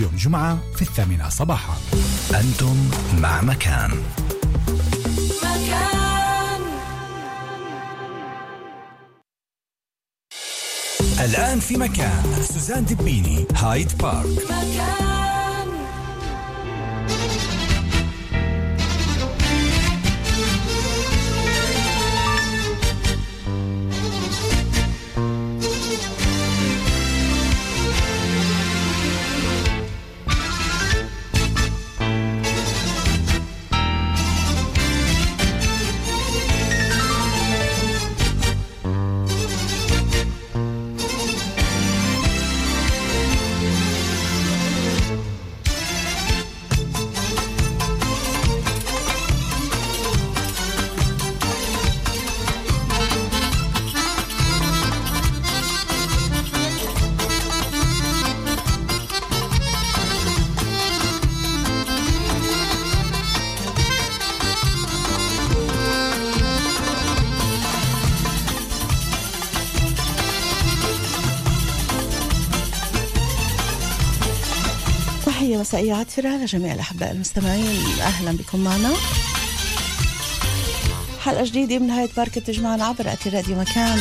يوم جمعة في الثامنة صباحا. أنتم مع مكان. مكان. الآن في مكان. سوزان دبيني هايد بارك. مكان. مسائية عاطفرة لجميع الأحباء المستمعين. أهلا بكم معنا. حلقة جديدة من نهاية بارك تجمعنا عبر أتي راديو مكان.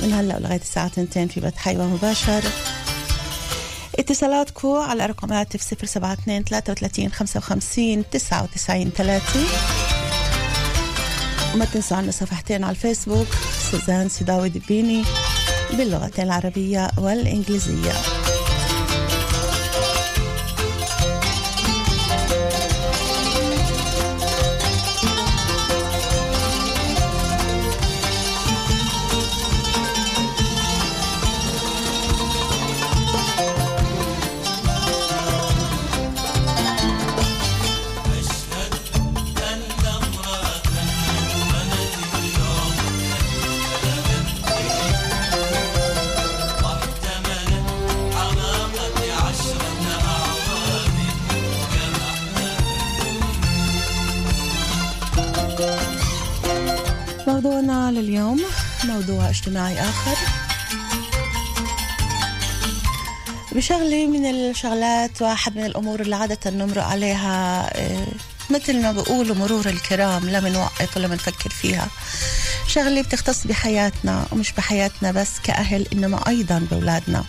من هلأ ولغاية الساعة 2 في بث حي مباشر. اتصالاتكم على رقم هاتف 072 33 55 99 3 وما تنسوا عنا صفحتين على الفيسبوك سوزان سيداوي دبيني باللغتين العربية والإنجليزية. موضوع اجتماعي آخر. بشغلة من الشغلات واحد من الأمور اللي عادة نمرق عليها آه، مثل ما بقولوا مرور الكرام لا بنوقف ولا بنفكر فيها. شغلة بتختص بحياتنا ومش بحياتنا بس كأهل إنما أيضا بأولادنا.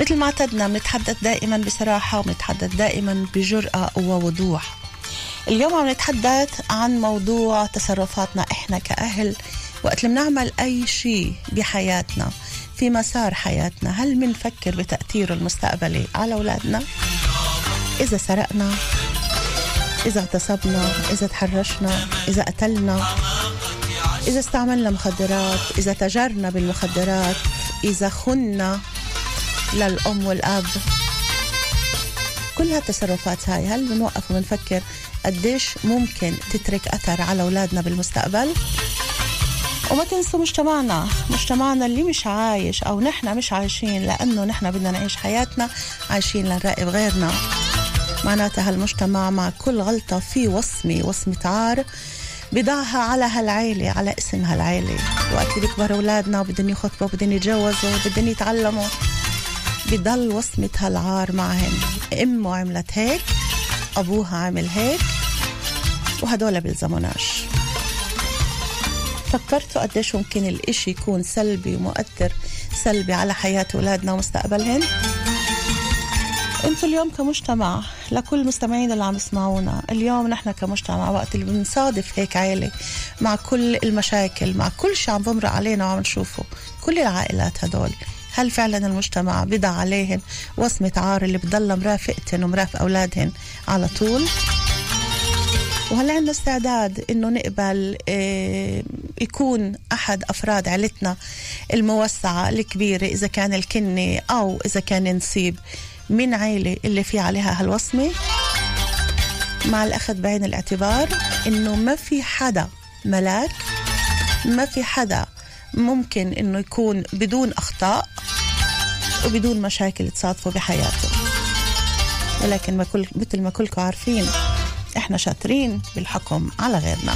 مثل ما اعتدنا بنتحدث دائما بصراحة وبنتحدث دائما بجرأة ووضوح. اليوم عم نتحدث عن موضوع تصرفاتنا إحنا كأهل وقت اللي بنعمل أي شيء بحياتنا في مسار حياتنا هل بنفكر بتأثيره المستقبلي على أولادنا؟ إذا سرقنا إذا اغتصبنا إذا تحرشنا إذا قتلنا إذا استعملنا مخدرات إذا تجرنا بالمخدرات إذا خنا للأم والأب كل هالتصرفات هاي هل بنوقف وبنفكر قديش ممكن تترك أثر على أولادنا بالمستقبل وما تنسوا مجتمعنا مجتمعنا اللي مش عايش أو نحن مش عايشين لأنه نحن بدنا نعيش حياتنا عايشين لنراقب غيرنا. معناتها هالمجتمع مع كل غلطة في وصمة وصمة عار بضعها على هالعيلة على اسم هالعيلة. وقت اللي بيكبروا أولادنا وبدهم يخطبوا وبدهم يتجوزوا وبدهم يتعلموا بضل وصمة هالعار معهن أمه عملت هيك أبوها عمل هيك وهدول بيلزموناش. فكرتوا قديش ممكن الإشي يكون سلبي ومؤثر سلبي على حياة أولادنا ومستقبلهن. أنتوا اليوم كمجتمع لكل المستمعين اللي عم يسمعونا اليوم نحن كمجتمع وقت اللي بنصادف هيك عائلة مع كل المشاكل مع كل شيء عم بمرق علينا وعم نشوفه. كل العائلات هدول هل فعلا المجتمع بضع عليهن وصمة عار اللي بتضل مرافقتهن ومرافق أولادهن على طول؟ وهل عندنا استعداد إنه نقبل آه، يكون أحد أفراد عيلتنا الموسعة الكبيرة إذا كان الكني أو إذا كان نصيب من عيلة اللي في عليها هالوصمة. مع الأخذ بعين الاعتبار إنه ما في حدا ملاك ما في حدا ممكن إنه يكون بدون أخطاء وبدون مشاكل تصادفوا بحياته ولكن ما كل مثل ما كلكم عارفين إحنا شاطرين بالحكم على غيرنا.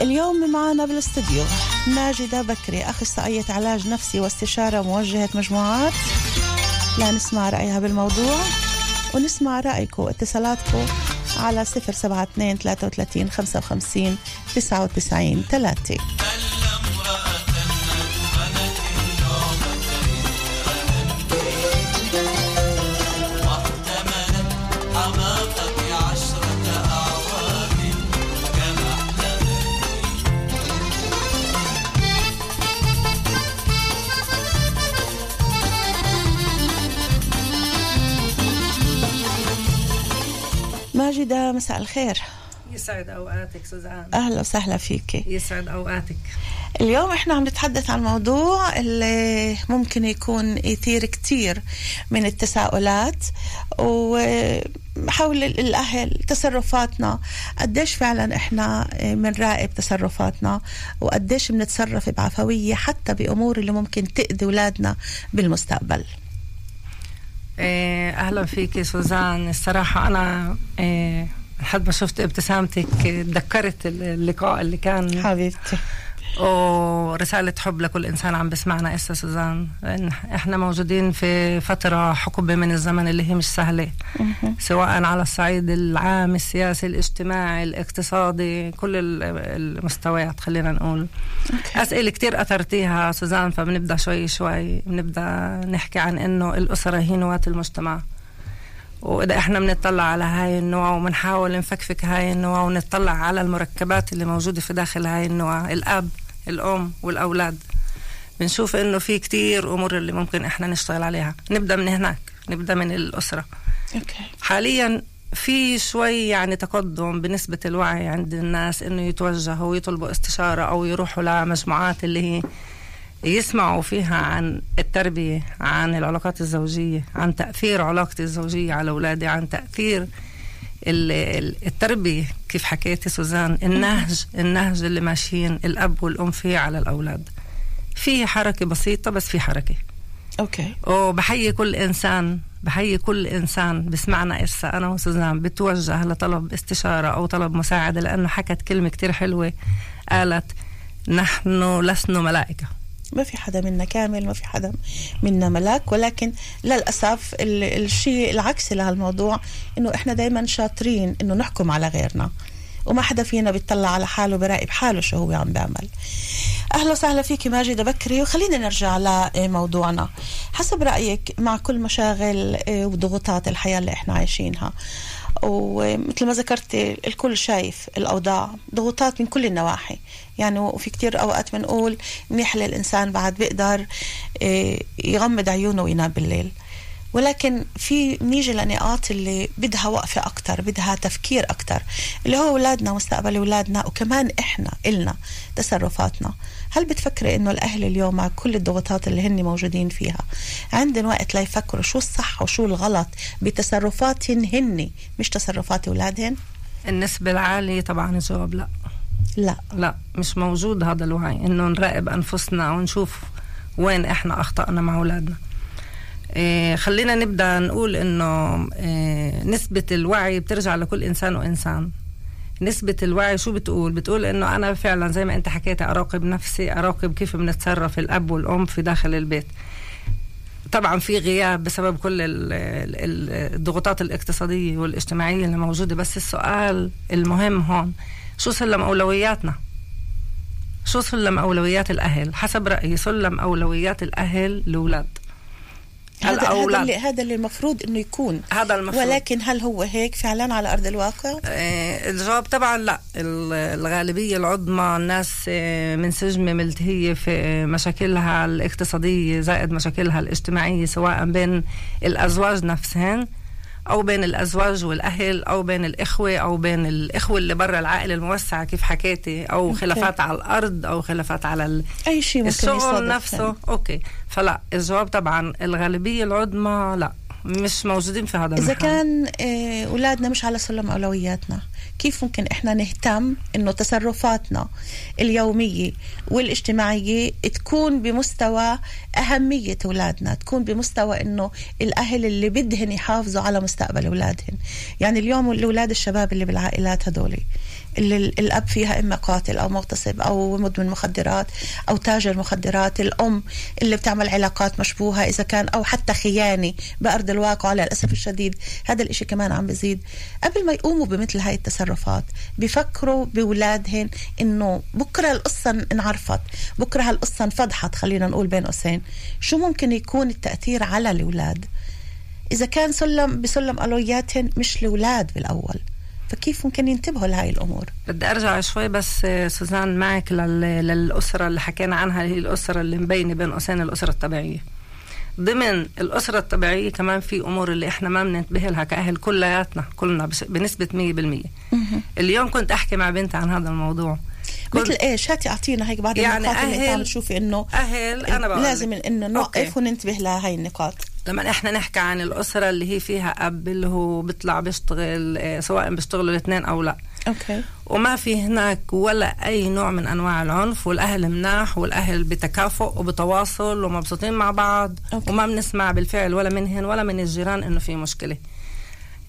اليوم معنا بالاستديو ماجدة بكري أخصائية علاج نفسي واستشارة موجهة مجموعات. لنسمع رأيها بالموضوع ونسمع رأيكم اتصالاتكم على 072 33 55 99 3 ماجدة مساء الخير. يسعد أوقاتك سوزان. أهلا وسهلا فيك يسعد أوقاتك. اليوم إحنا عم نتحدث عن موضوع اللي ممكن يكون يثير كتير من التساؤلات وحول الأهل تصرفاتنا. قديش فعلا إحنا بنراقب تصرفاتنا وقديش بنتصرف بعفوية حتى بأمور اللي ممكن تأذي أولادنا بالمستقبل. أهلا فيك سوزان. الصراحة أنا إيه، لحد ما شفت ابتسامتك تذكرت اللقاء اللي كان. حبيبتي. ورسالة حب لكل إنسان عم بسمعنا إسا سوزان. إحنا موجودين في فترة حقبة من الزمن اللي هي مش سهلة. سواء على الصعيد العام السياسي الاجتماعي الاقتصادي كل ال- المستويات خلينا نقول. أسئلة كتير أثرتيها سوزان فبنبدأ شوي شوي. بنبدأ نحكي عن إنه الأسرة هي نواة المجتمع. وإذا إحنا بنطلع على هاي النوع وبنحاول نفكفك هاي النوع ونطلع على المركبات اللي موجودة في داخل هاي النوع الأب الأم والأولاد. بنشوف إنه في كتير أمور اللي ممكن إحنا نشتغل عليها. نبدأ من هناك نبدأ من الأسرة. أوكي. حاليا في شوي يعني تقدم بنسبة الوعي عند الناس إنه يتوجهوا ويطلبوا استشارة أو يروحوا لمجموعات اللي هي يسمعوا فيها عن التربية عن العلاقات الزوجية عن تأثير علاقتي الزوجية على أولادي عن تأثير ال- ال- التربية. كيف حكيتي سوزان؟ النهج النهج اللي ماشيين الأب والأم فيه على الأولاد. في حركة بسيطة بس في حركة. أوكي. وبحيي كل إنسان بحيي كل إنسان بسمعنا إرسا أنا وسوزان بتوجه لطلب استشارة أو طلب مساعدة لأنه حكت كلمة كتير حلوة. قالت نحن لسنا ملائكة. ما في حدا منا كامل ما في حدا منا ملاك. ولكن للأسف ال- الشيء العكسي لهالموضوع إنه إحنا دايما شاطرين إنه نحكم على غيرنا. وما حدا فينا بيطلع على حاله براقب حاله شو هو عم بيعمل. أهلا وسهلا فيكي ماجدة بكري وخلينا نرجع لموضوعنا. حسب رأيك مع كل مشاغل آه، وضغوطات الحياة اللي إحنا عايشينها ومثل ما ذكرتي الكل شايف الأوضاع ضغوطات من كل النواحي. يعني وفي كتير أوقات بنقول منيح للإنسان بعد بيقدر آه، يغمض عيونه وينام بالليل. ولكن في نيجي لنقاط اللي بدها وقفة أكتر بدها تفكير أكتر اللي هو أولادنا مستقبل أولادنا وكمان إحنا إلنا تصرفاتنا. هل بتفكري إنه الأهل اليوم مع كل الضغوطات اللي هن موجودين فيها عندهم وقت ليفكروا شو الصح وشو الغلط بتصرفاتهن هن مش تصرفات أولادهن؟ النسبة العالية طبعا الجواب لا. لا. لا مش موجود هذا الوعي إنه نراقب أنفسنا ونشوف وين إحنا أخطأنا مع أولادنا. إيه خلينا نبدأ نقول إنه إيه نسبة الوعي بترجع لكل إنسان وإنسان. نسبة الوعي شو بتقول؟ بتقول إنه أنا فعلا زي ما أنت حكيتي أراقب نفسي أراقب كيف بنتصرف الأب والأم في داخل البيت. طبعا في غياب بسبب كل ال- ال- الضغوطات الاقتصادية والاجتماعية اللي موجودة بس السؤال المهم هون شو سلم أولوياتنا؟ شو سلم أولويات الأهل؟ حسب رأيي سلم أولويات الأهل الأولاد هذا هذا اللي هذا اللي المفروض إنه يكون. هذا المفروض. ولكن هل هو هيك فعلا على أرض الواقع؟ آه، الجواب طبعا لا. ال- الغالبية العظمى الناس آه، منسجمة ملتهية في مشاكلها الاقتصادية زائد مشاكلها الاجتماعية سواء بين الأزواج نفسهن. أو بين الأزواج والأهل أو بين الإخوة أو بين الإخوة اللي برا العائلة الموسعة كيف حكيتي أو أوكي. خلافات على الأرض أو خلافات على ال... أي شيء ممكن الشغل نفسه يعني. أوكي فلا الجواب طبعا الغالبية العظمى لا مش موجودين في هذا إذا المحل كان آه، أولادنا مش على سلم أولوياتنا كيف ممكن إحنا نهتم إنه تصرفاتنا اليومية والاجتماعية تكون بمستوى أهمية أولادنا تكون بمستوى إنه الأهل اللي بدهن يحافظوا على مستقبل أولادهن؟ يعني اليوم الأولاد الشباب اللي بالعائلات هدول اللي ال- الأب فيها إما قاتل أو مغتصب أو مدمن مخدرات أو تاجر مخدرات الأم اللي بتعمل علاقات مشبوهة إذا كان أو حتى خيانة بأرض الواقع. للاسف الشديد هذا الإشي كمان عم بزيد. قبل ما يقوموا بمثل هاي التصرفات بفكروا بأولادهن إنه بكرة القصة انعرفت بكرة هالقصة انفضحت خلينا نقول بين قوسين. شو ممكن يكون التأثير على الأولاد؟ إذا كان سلم بسلم اولوياتهن مش الأولاد بالأول. فكيف ممكن ينتبهوا لهاي الأمور؟ بدي أرجع شوي بس آه، سوزان معك لل... للأسرة اللي حكينا عنها اللي هي الأسرة اللي مبينة بين قوسين الأسرة الطبيعيه ضمن الأسرة الطبيعية كمان في أمور اللي إحنا ما بننتبه لها كأهل كلياتنا كلنا بنسبة 100% اليوم كنت أحكي مع بنتي عن هذا الموضوع. مثل إيش هاتي أعطينا هيك بعض يعني النقاط اللي انت أهل- عم تشوفي إنه أهل أنا بقول لازم. إنه نوقف. وننتبه لهي النقاط لما إحنا نحكي عن الأسرة اللي هي فيها أب اللي هو بيطلع بيشتغل آه، سواء بيشتغلوا الاثنين أو لا أوكي وما في هناك ولا أي نوع من أنواع العنف والأهل مناح والأهل بتكافؤ وبتواصل ومبسوطين مع بعض أوكي. وما بنسمع بالفعل ولا منهن ولا من الجيران إنه في مشكلة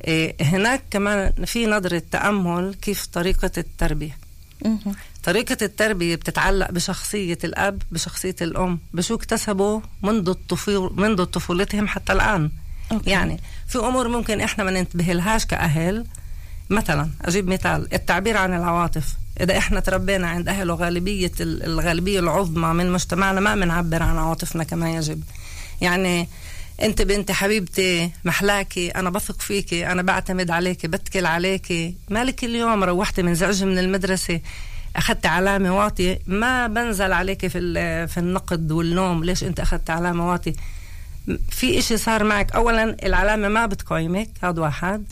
إيه هناك كمان في نظرة تأمل كيف طريقة التربية. طريقة التربية بتتعلق بشخصية الأب بشخصية الأم بشو اكتسبوا منذ الطفول منذ طفولتهم حتى الآن. أوكي. يعني في أمور ممكن إحنا ما ننتبه لهاش كأهل. مثلا أجيب مثال التعبير عن العواطف. إذا إحنا تربينا عند أهل وغالبية ال- الغالبية العظمى من مجتمعنا ما بنعبر عن عواطفنا كما يجب. يعني أنت بنتي حبيبتي محلاكي أنا بثق فيكي أنا بعتمد عليكي بتكل عليكي. مالك اليوم؟ روحتي منزعجه من المدرسة. أخذت علامة واطية. ما بنزل عليكي في في النقد واللوم ليش أنت أخذت علامة واطية؟ في إشي صار معك. اولا العلامة ما بتقيمك. هذا واحد.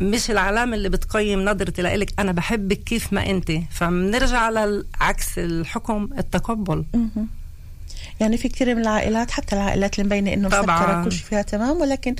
مش العلامة اللي بتقيم نظرتي لإلك. أنا بحبك كيف ما أنت. فبنرجع على عكس الحكم التقبل. يعني في كثير من العائلات حتى العائلات اللي مبينة إنه طبعاً. مسكره كل شيء فيها تمام ولكن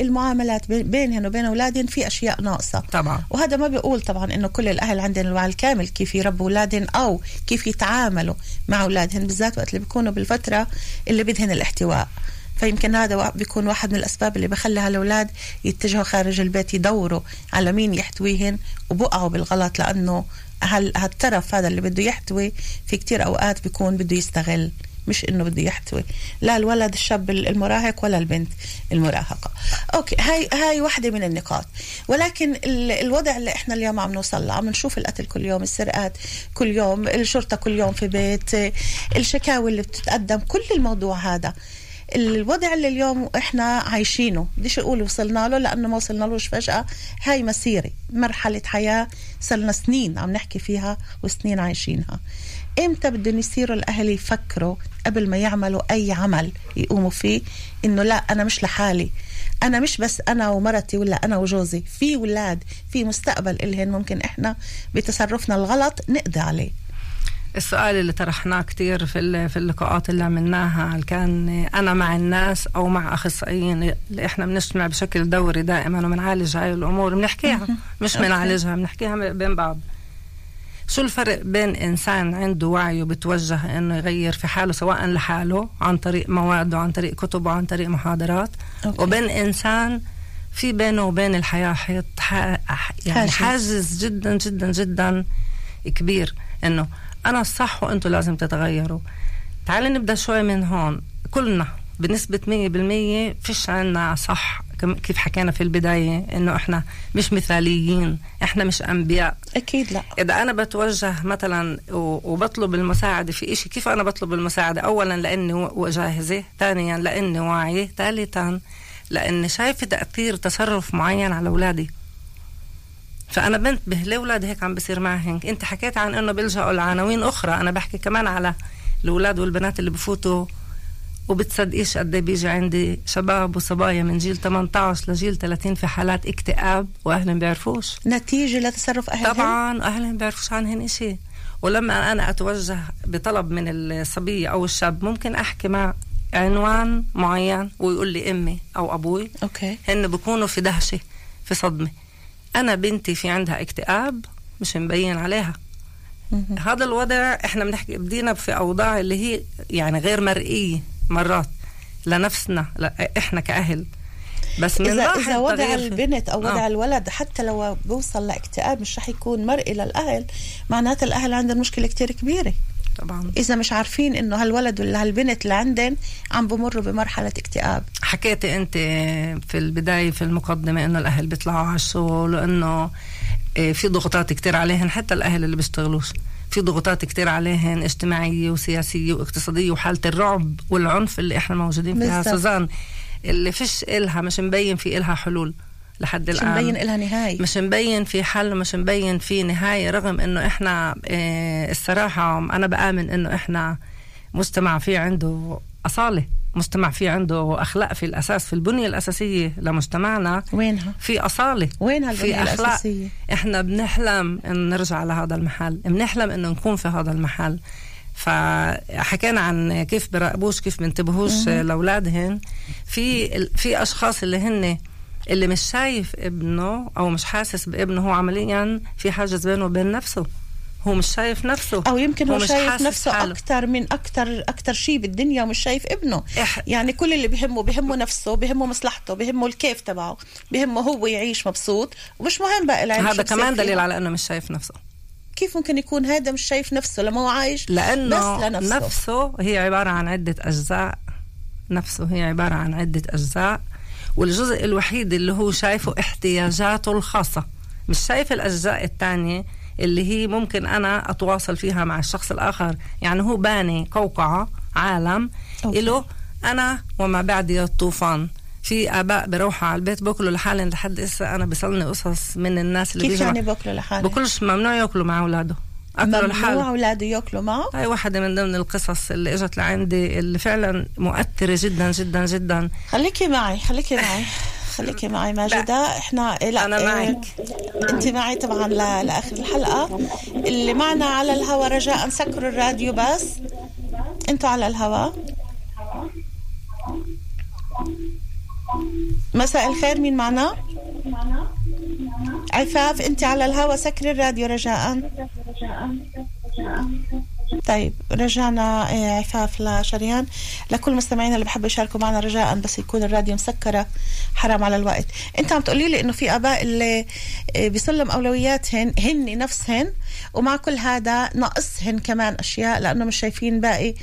المعاملات بين- بينهن وبين أولادهن في أشياء ناقصة. طبعا. وهذا ما بيقول طبعا إنه كل الأهل عندهم الوعي الكامل كيف يربوا اولادهم أو كيف يتعاملوا مع اولادهم بالذات وقت اللي بيكونوا بالفترة اللي بدهن الاحتواء. فيمكن هذا بيكون واحد من الأسباب اللي بخلي هالأولاد يتجهوا خارج البيت يدوروا على مين يحتويهن وبقعوا بالغلط لأنه هال هالطرف هذا اللي بده يحتوي في كتير أوقات بيكون بده يستغل. مش إنه بده يحتوي لا الولد الشاب المراهق ولا البنت المراهقة. أوكي هاي هاي واحدة من النقاط. ولكن ال- الوضع اللي إحنا اليوم عم نوصل له عم نشوف القتل كل يوم السرقات كل يوم الشرطة كل يوم في بيت الشكاوي اللي بتتقدم كل الموضوع هذا. الوضع اللي اليوم إحنا عايشينه بديش أقول وصلنا له لأنه ما وصلنا لهش فجأة. هاي مسيرة مرحلة حياة صرنا سنين عم نحكي فيها وسنين عايشينها. إمتى بدهم يصيروا الأهل يفكروا قبل ما يعملوا أي عمل يقوموا فيه إنه لا أنا مش لحالي. أنا مش بس أنا ومرتي ولا أنا وجوزي في ولاد في مستقبل إلهن ممكن إحنا بتصرفنا الغلط نقضي عليه. السؤال اللي طرحناه كتير في في اللقاءات اللي عملناها كان أنا مع الناس أو مع أخصائيين اللي إحنا بنجتمع بشكل دوري دائما وبنعالج هاي الأمور؟ بنحكيها. مش. بنعالجها بنحكيها بين بعض. شو الفرق بين إنسان عنده وعي وبتوجه إنه يغير في حاله سواء لحاله عن طريق مواد وعن طريق كتب وعن طريق محاضرات أوكي. وبين إنسان في بينه وبين الحياة حيط يعني حاجز. جدا جدا جدا كبير إنه أنا الصح وأنتم لازم تتغيروا تعالي نبدأ شوي من هون كلنا بنسبة 100% فيش عنا صح كيف حكينا في البداية إنه إحنا مش مثاليين إحنا مش أنبياء. أكيد لا. إذا أنا بتوجه مثلا وبطلب المساعدة في إشي كيف أنا بطلب المساعدة؟ اولا لأني و- جاهزه ثانيا لأني واعية ثالثا لأني شايفة تأثير تصرف معين على أولادي. فأنا بنتبه لاولاد هيك عم بصير معهم أنت حكيت عن إنه بيلجأوا لعناوين أخرى. أنا بحكي كمان على الأولاد والبنات اللي بفوتوا وبتصدقيش قد إيه بيجي عندي شباب وصبايا من جيل 18 لجيل 30 في حالات اكتئاب وأهلهم بيعرفوش. نتيجة لتصرف أهلهم؟ طبعا أهلهم بيعرفوش عنهن إشي. ولما أنا أتوجه بطلب من الصبيه أو الشاب ممكن أحكي مع عنوان معين ويقول لي أمي أو أبوي. أوكي. هن بكونوا في دهشة في صدمة. أنا بنتي في عندها اكتئاب مش مبين عليها. هذا الوضع إحنا بنحكي بدينا في أوضاع اللي هي يعني غير مرئية. مرات لنفسنا لا إحنا كأهل. بس من راح إذا وضع البنت أو وضع آه. الولد حتى لو بوصل لاكتئاب مش رح يكون مرئي للاهل معناتها الأهل عندهم مشكلة كتير كبيرة. طبعا. إذا مش عارفين إنه هالولد ولا هالبنت اللي عندن عم بمروا بمرحلة اكتئاب. حكيتي أنت في البداية في المقدمة إنه الأهل بيطلعوا على الشغل وانه في ضغوطات كتير عليهن حتى الأهل اللي بيشتغلوش. في ضغوطات كتير عليهن اجتماعية وسياسية واقتصادية وحالة الرعب والعنف اللي إحنا موجودين فيها. سوزان اللي فيش إلها مش مبين في إلها حلول لحد مش الآن. مبين لها نهاية. مش مبين في حل ومش مبين في نهاية رغم إنه إحنا آه الصراحة أنا بآمن إنه إحنا مجتمع في عنده أصالة. مجتمع في عنده أخلاق في الأساس في البنية الأساسية لمجتمعنا. وينها؟ في أصالة. وين في هالبنيه أخلاق. الأساسية؟ إحنا بنحلم إن نرجع لهذا المحل بنحلم إنه نكون في هذا المحل. فحكينا عن كيف براقبوش كيف بنتبهوش لأولادهن. في في أشخاص اللي هن اللي مش شايف ابنه أو مش حاسس بابنه هو عمليا في حاجز بينه وبين نفسه. هو مش شايف نفسه. أو يمكن هو مش شايف نفسه حاله. أكثر من أكثر أكثر شيء بالدنيا ومش شايف ابنه. إح- يعني كل اللي بهمه بهمه نفسه بهمه مصلحته بهمه الكيف تبعه بهمه هو يعيش مبسوط ومش مهم بقى العيش هذا كمان. دليل على إنه مش شايف نفسه. كيف ممكن يكون هذا مش شايف نفسه؟ لما هو عايش لأنه بس لنفسه. نفسه هي عبارة عن عدة أجزاء. نفسه هي عبارة عن عدة أجزاء. والجزء الوحيد اللي هو شايفه احتياجاته الخاصة. مش شايف الأجزاء الثانية اللي هي ممكن أنا أتواصل فيها مع الشخص الآخر. يعني هو باني قوقعه عالم أوكي. له أنا وما بعدي الطوفان في آباء بروحوا على البيت باكلوا لحالهم لحد هسه أنا بيصلني قصص من الناس اللي كيف بيجوا يعني باكلوا لحاله بكلش ممنوع ياكلوا مع أولاده. أكلوا ممنوع لحالهم. أولاده ياكلوا معه؟ هاي واحدة من ضمن القصص اللي إجت لعندي اللي فعلا مؤثرة جدا جدا جدا. خليكي معي خليكي معي. خليكي معي ماجدة. إحنا لا أنا آه، معك. أنت معي طبعا لاخر الحلقة. اللي معنا على الهوا رجاء سكروا الراديو بس. أنتوا على الهوا. مساء الخير مين معنا؟ عفاف أنت على الهوا سكري الراديو رجاء. طيب رجعنا آه، عفاف لشريان. لكل مستمعينا اللي بحبوا يشاركوا معنا رجاء بس يكون الراديو مسكرة حرام على الوقت. انت عم تقولي لي إنه في آباء اللي آه، بيسلم أولوياتهن هن نفسهن ومع كل هذا ناقصهن كمان أشياء لأنه مش شايفين باقي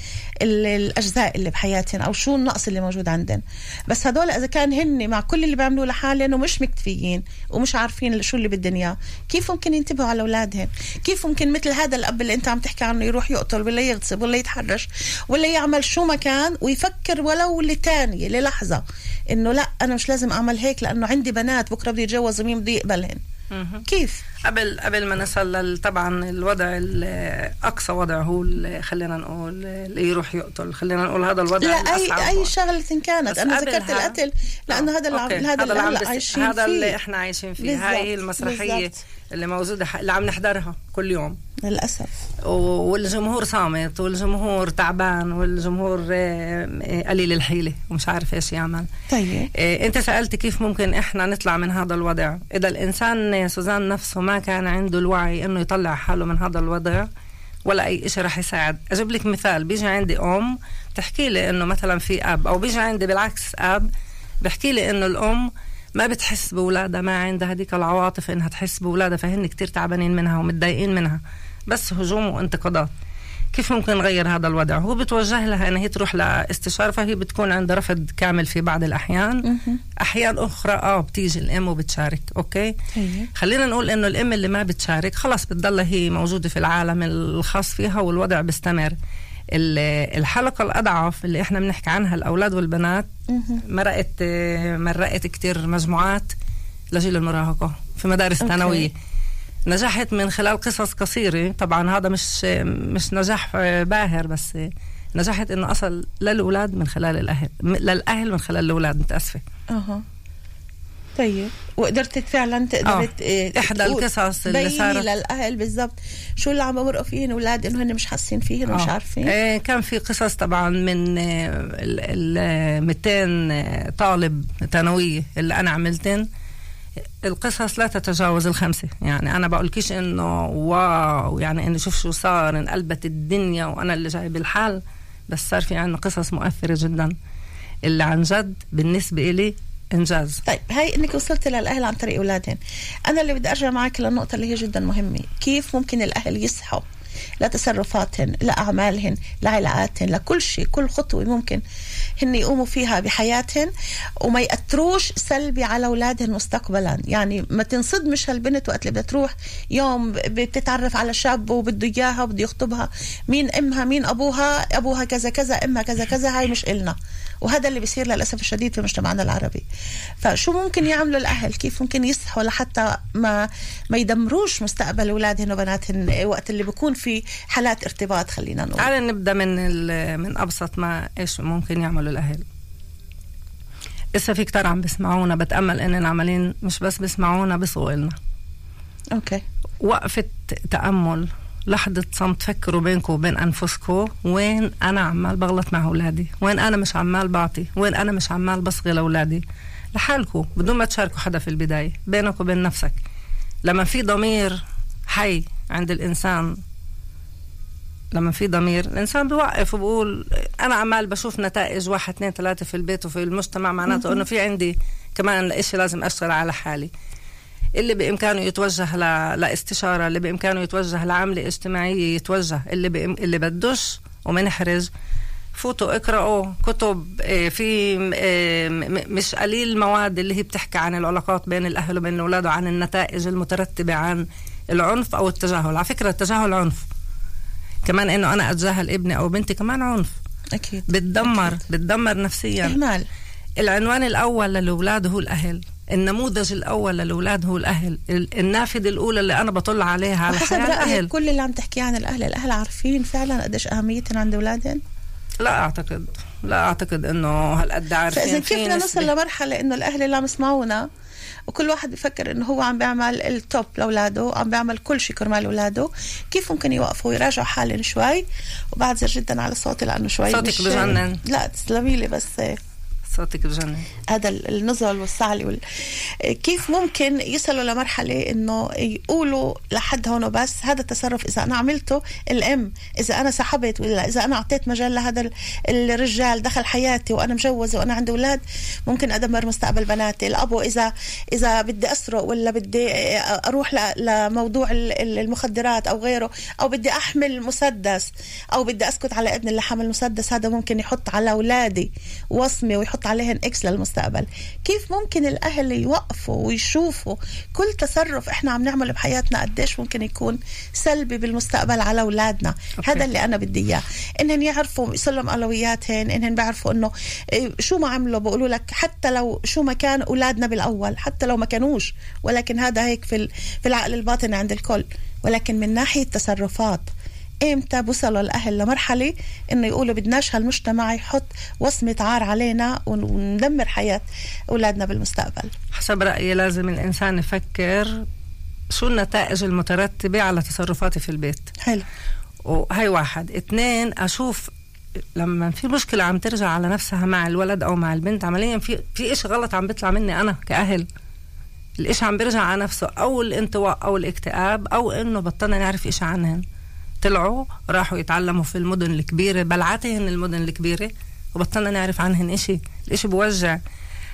ال- الأجزاء اللي بحياتهن أو شو النقص اللي موجود عندن بس هدول إذا كان هن مع كل اللي بيعملوه لحالهم ومش مكتفيين ومش عارفين شو اللي بدهم إياه كيف ممكن ينتبهوا على اولادهم كيف ممكن مثل هذا الأب اللي أنت عم تحكي عنه يروح يقتل ولا يغتصب ولا يتحرش ولا يعمل شو ما كان ويفكر ولو لثانيه للحظة إنه لا أنا مش لازم أعمل هيك لأنه عندي بنات بكرة بده يتجوزوا مين بده يقبلهن. كيف قبل قبل ما نصل طبعا الوضع ال- أقصى وضع هو خلينا نقول اللي يروح يقتل خلينا نقول هذا الوضع لا. اي أي شغلة إن كانت أنا ذكرت القتل لأنه هذا اللي. هذا اللي عايشين هذا اللي فيه إحنا عايشين فيه. هاي المسرحية بالضبط. اللي موجودة ح- اللي عم نحضرها كل يوم. للأسف. و- والجمهور صامت والجمهور تعبان والجمهور آه، آه، قليل الحيلة ومش عارف إيش يعمل. طيب. إيه، أنت سألت كيف ممكن إحنا نطلع من هذا الوضع؟ إذا الإنسان سوزان نفسه ما كان عنده الوعي إنه يطلع حاله من هذا الوضع ولا أي شيء رح يساعد. أجيب لك مثال. بيجي عندي أم تحكي لي إنه مثلا في أب أو بيجي عندي بالعكس أب بحكي لي إنه الأم ما بتحس باولادها ما عندها هذيك العواطف إنها تحس باولادها فهن كتير تعبانين منها ومتضايقين منها. بس هجوم وانتقادات. كيف ممكن نغير هذا الوضع؟ هو بتوجه لها ان هي تروح لاستشارة فهي بتكون عندها رفض كامل في بعض الأحيان. أحيان أخرى آه بتيجي الأم وبتشارك okay؟ طيب. خلينا نقول إنه الأم اللي ما بتشارك خلاص بتضلها هي موجودة في العالم الخاص فيها والوضع بيستمر. الحلقة الأضعف اللي إحنا بنحكي عنها الأولاد والبنات مرقت مرقت كتير مجموعات لجيل المراهقة في مدارس. ثانويه نجحت من خلال قصص قصيرة. طبعا هذا مش مش نجاح باهر بس نجحت إنه أصل للأولاد من خلال الأهل للأهل من خلال الأولاد متأسفة. أها. طيب. وقدرت فعلا آه. تقدر إحدى تقول- القصص اللي صارت- للأهل بالضبط. شو اللي عم بمرقوا فيه الاولاد إنه هن مش حاسين فيهن ومش آه. عارفين. آه كان في قصص طبعا من آه، ال ال 200 آه، طالب ثانويه اللي أنا عملتن. القصص لا تتجاوز الخمسة. يعني أنا بقولكيش إنه واو يعني إنه شوف شو صار انقلبت الدنيا وأنا اللي جايب الحال بس صار في عنا قصص مؤثرة جدا. اللي عن جد بالنسبة إلي إنجاز. طيب هاي إنك وصلت للاهل عن طريق اولادهم أنا اللي بدي أرجع معك للنقطه اللي هي جدا مهمة. كيف ممكن الأهل يصحوا لتصرفاتهن لأعمالهن لعلاقاتهن لكل شيء كل خطوة ممكن هن يقوموا فيها بحياتهن وما يأثروش سلبي على أولادهن مستقبلا. يعني ما تنصدمش هالبنت وقت اللي بدها تروح يوم بتتعرف على شاب وبده إياها وبده يخطبها. مين أمها؟ مين أبوها؟ أبوها كذا كذا أمها كذا كذا هاي مش إلنا. وهذا اللي بيصير للأسف الشديد في مجتمعنا العربي. فشو ممكن يعملوا الأهل؟ كيف ممكن يصحوا لحتى ما ما يدمروش مستقبل أولادهن وبناتهن وقت اللي بكون في حالات ارتباط خلينا نقول؟ تعال نبدأ من من أبسط ما إيش ممكن يعملوا الأهل. لسه في كتار عم بيسمعونا بتأمل انهم عمالين مش بس بيسمعونا بيصغوا لنا أوكي. وقفة تأمل لحظة صمت فكروا بينكم وبين أنفسكم. وين أنا عمال بغلط مع أولادي؟ وين أنا مش عمال بعطي؟ وين أنا مش عمال بصغي لأولادي؟ لحالكم بدون ما تشاركوا حدا في البداية بينك وبين نفسك. لما في ضمير حي عند الإنسان لما في ضمير الإنسان بيوقف وبقول أنا عمال بشوف نتائج واحد اثنين ثلاثة في البيت وفي المجتمع معناته إنه في عندي كمان إشي لازم أشتغل على حالي. اللي بإمكانه يتوجه ل... لإستشارة اللي بإمكانه يتوجه لعملة اجتماعية يتوجه اللي بإم... اللي بدوش ومنحرج فوتوا اقرأوا كتب آه، في آه، مش قليل المواد اللي هي بتحكي عن العلاقات بين الأهل وبين الأولاد وعن النتائج المترتبة عن العنف أو التجاهل. على فكرة التجاهل عنف. كمان إنه أنا أتجاهل ابني أو بنتي كمان عنف. أكيد. بتدمر أكيد. بتدمر نفسيا. إهمال. العنوان الأول للأولاد هو الأهل. النموذج الأول للأولاد هو الأهل النافذة الأولى اللي أنا بطل عليها على حسب حياة الأهل كل اللي عم تحكيه عن الأهل الأهل عارفين فعلا قديش أهميتهم عند أولادهم؟ لا أعتقد لا أعتقد إنه هالقد عارفين فإذا كيف بدنا نوصل لمرحلة إنه الأهل اللي عم يسمعونا وكل واحد بفكر إنه هو عم بيعمل التوب لأولاده عم بيعمل كل شيء كرمال أولاده كيف ممكن يوقفوا ويراجعوا حالهم شوي؟ وبعذر جدا على صوتي لأنه شوي صوتك بجنن. لا تسلمي لي بس صوتك بجنن. هذا النزل والسعلي وال... كيف ممكن يصلوا لمرحلة إنه يقولوا لحد هون وبس هذا التصرف إذا أنا عملته الام إذا أنا سحبت ولا إذا أنا أعطيت مجال لهذا الرجال دخل حياتي وأنا مجوزه وأنا عندي أولاد ممكن أدمر مستقبل بناتي. الابو اذا إذا بدي أسرق ولا بدي أروح لموضوع المخدرات أو غيره أو بدي أحمل مسدس أو بدي أسكت على ابني اللي حمل مسدس هذا ممكن يحط على أولادي وصمة ويحط عليهن إكس للمستقبل. كيف ممكن الأهل يوقفوا ويشوفوا كل تصرف إحنا عم نعمله بحياتنا؟ قديش ممكن يكون سلبي بالمستقبل على أولادنا؟ هذا اللي أنا بدي إياه. إنهم يعرفوا يسلم أولوياتهن إنهم بيعرفوا إنه إيه، شو ما عملوا بقولوا لك حتى لو شو ما كان أولادنا بالأول حتى لو ما كانوش. ولكن هذا هيك في في العقل الباطن عند الكل. ولكن من ناحية تصرفات إمتى وصلوا الاهل لمرحلة إنه يقولوا بدناش هالمجتمع يحط وصمة عار علينا وندمر حياة أولادنا بالمستقبل. حسب رأيي لازم الإنسان يفكر شو النتائج المترتبة على تصرفاتي في البيت. حلو. وهي واحد. اثنين أشوف لما في مشكلة عم ترجع على نفسها مع الولد أو مع البنت عمليا في في شيء غلط عم بيطلع مني أنا كأهل. الإشي عم بيرجع على نفسه أو الانطواء أو الاكتئاب أو إنه بطلنا نعرف إشي عنهن طلعوا راحوا يتعلموا في المدن الكبيرة بلعتهن المدن الكبيرة وبطلنا نعرف عنهن إشي. الإشي بوجع.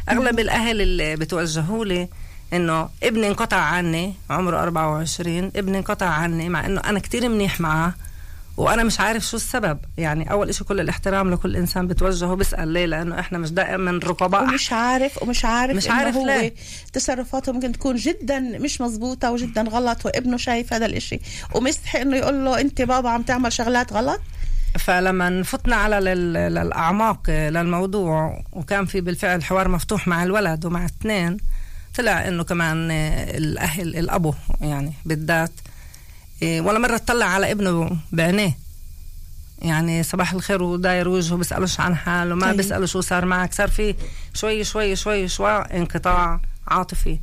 أغلب الأهل اللي بتوجهوا لي إنه ابني انقطع عني عمره 24 ابني انقطع عني مع إنه أنا كتير منيح معاه. وأنا مش عارف شو السبب. يعني أول إشي كل الاحترام لكل إنسان بتوجهه بيسال ليه لأنه إحنا مش دائما رقباء. ومش عارف ومش عارف مش عارف هو ليه. تصرفاته ممكن تكون جدا مش مزبوطه وجدا غلط وابنه شايف هذا الإشي ومستحي إنه يقول له أنت بابا عم تعمل شغلات غلط. فلما فتنا على للأعماق للموضوع وكان في بالفعل حوار مفتوح مع الولد ومع اثنين طلع إنه كمان الأهل الأبو يعني بالذات ولا مرة اطلع على ابنه بعينيه. يعني صباح الخير وداير وجهه بيسألوش عن حاله ما بيسألوا شو صار معك. صار في شوي شوي شوي شوي انقطاع عاطفي.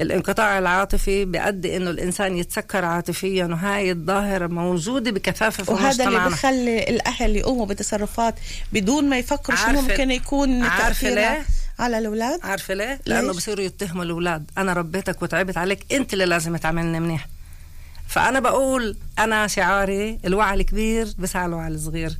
الانقطاع العاطفي بيؤدي إنه الإنسان يتسكر عاطفيا وهاي الظاهرة موجودة بكثافه في وهذا اللي بخلي الأهل يقوموا بتصرفات بدون ما يفكروا شو ممكن يكون عارفة ليه؟ على الأولاد؟ عارفة ليه؟ لأنه بصيروا يتهموا الأولاد. أنا ربيتك وتعبت عليك أنت اللي لازم تعملني منيح. فأنا بقول أنا شعاري الوعي الكبير بسعى الوعي الصغير.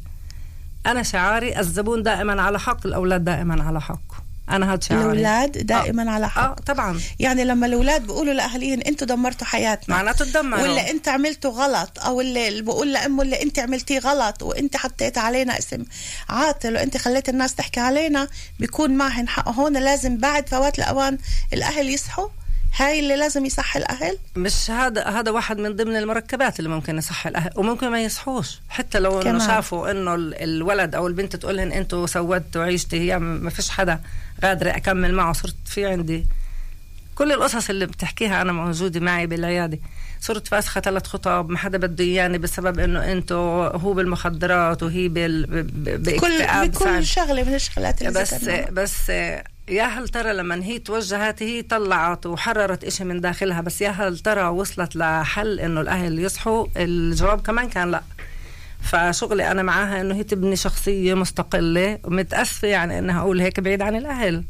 أنا شعاري الزبون دائما على حق الأولاد دائما على حق. أنا هاد شعاري. الأولاد دائما آه. على حق. آه طبعا. يعني لما الأولاد بيقولوا لاهاليهم أنتوا دمرتوا حياتنا معناته تدمروا. ولا أنت عملته غلط أو اللي اللي بقول لأمه اللي أنت عملتيه غلط وأنت حطيت علينا اسم عاطل وأنت خليت الناس تحكي علينا بيكون معهن حق. هون لازم بعد فوات الأوان الأهل يصحوا هاي اللي لازم يصحي الأهل مش هذا هذا واحد من ضمن المركبات اللي ممكن يصحي الأهل وممكن ما يصحوش حتى لو إنه. شافوا إنه ال- الولد أو البنت تقول لهم أنتوا سودتوا عيشتي هي ما فيش حدا قادره اكمل معه صرت في عندي كل القصص اللي بتحكيها أنا موجودة معي بالعيادة صرت فاسخة ثلاث خطاب ما حدا بده إياني بسبب إنه أنتوا هو بالمخدرات وهي بال بكل فعلا. شغلة من الشغلات اللي بس. بس يا هل ترى لما هي توجهت هي طلعت وحررت إشي من داخلها بس يا هل ترى وصلت لحل إنه الأهل يصحوا؟ الجواب كمان كان لا. فشغلي أنا معاها إنه هي تبني شخصية مستقلة ومتاسفه يعني إنها أقول هيك بعيد عن الأهل.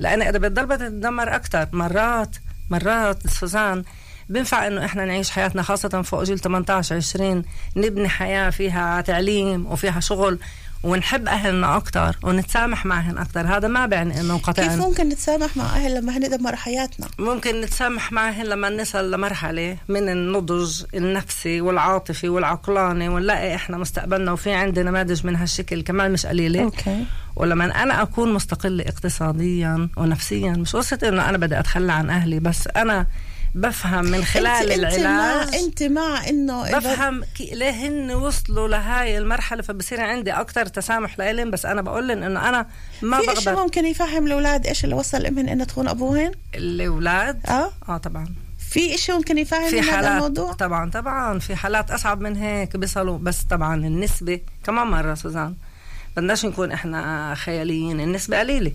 لأن إذا بتضل بتتدمر أكثر مرات مرات سوزان بينفع إنه إحنا نعيش حياتنا خاصة فوق جيل 18 20 نبني حياة فيها تعليم وفيها شغل. ونحب أهلنا أكثر ونتسامح معهم أكثر هذا ما بيعني إنه كيف انقطعنا ممكن نتسامح مع أهل لما هن دمروا حياتنا؟ ممكن نتسامح معهم لما نصل لمرحلة من النضج النفسي والعاطفي والعقلاني ونلاقي إحنا مستقبلنا وفي عندنا نماذج من هالشكل كمان مش قليلة. أوكي. ولما أنا أكون مستقلة اقتصاديا ونفسيا مش قصة إنه أنا بدي أتخلى عن أهلي بس أنا بفهم من خلال أنت العلاج. أنت مع إنه بفهم ليه هن وصلوا لهاي المرحلة فبصير عندي أكتر تسامح لإلهم بس أنا بقول لهم إنه أنا ما في بقدر. ممكن يفهم الأولاد إيش اللي وصل امهن انها تخون أبوهن؟ الأولاد؟ آه. آه طبعا. في إشي ممكن يفهم في هذا حالات. الموضوع؟ طبعا طبعا. في حالات أصعب من هيك بيصلوا. بس طبعا النسبة كمان مرة سوزان بدناش نكون إحنا خياليين النسبة قليلة.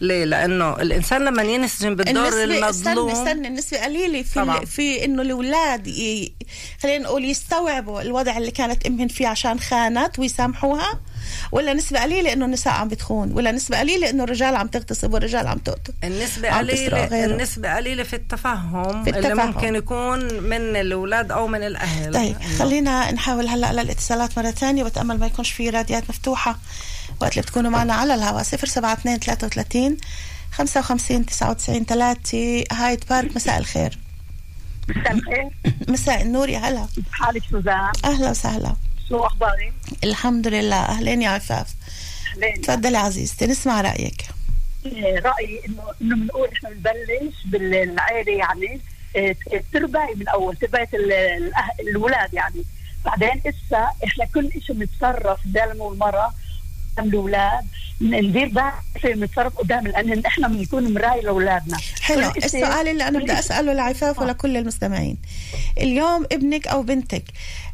ليه؟ لأنه الإنسان لما ينسجم بالدور النسبة استنى المظلوم استنى النسبة قليلة. في طبعاً. في إنه الأولاد ي... خلينا نقول يستوعبوا الوضع اللي كانت أمهن فيه عشان خانت ويسامحوها. ولا نسبة قليلة إنه النساء عم بتخون ولا نسبة قليلة إنه الرجال عم تغتصب والرجال عم تقتل. قليلة غيره. النسبة قليلة في التفهم, في اللي التفهم. ممكن يكون من الأولاد أو من الأهل. طيب خلينا نحاول هلأ للاتصالات مرة ثانية بتأمل ما يكونش في راديات مفتوحة. وقت اللي بتكونوا معنا على الهواء 072 33 55 99 3 هايد بارك مساء الخير. مساء الخير. مساء النور يا هلا. حالك سوزان أهلا وسهلا. شو أخبارك؟ الحمد لله. أهلين يا عفاف. أهلين. تفضلي عزيزتي نسمع رأيك. إيه، رأيي انه إنه بنقول إحنا بنبلش بالعائله يعني. إيه، التربايه من أول الأه- الأولاد يعني. بعدين إسا إحنا كل شيء بنتصرف قدام المراه قدام الأولاد. ندير بالنا كيف بنتصرف قدام لأن إحنا بنكون مراية لأولادنا. حلو. السؤال اللي أنا بدي أسأله لعفاف ولكل المستمعين. اليوم ابنك أو بنتك آه،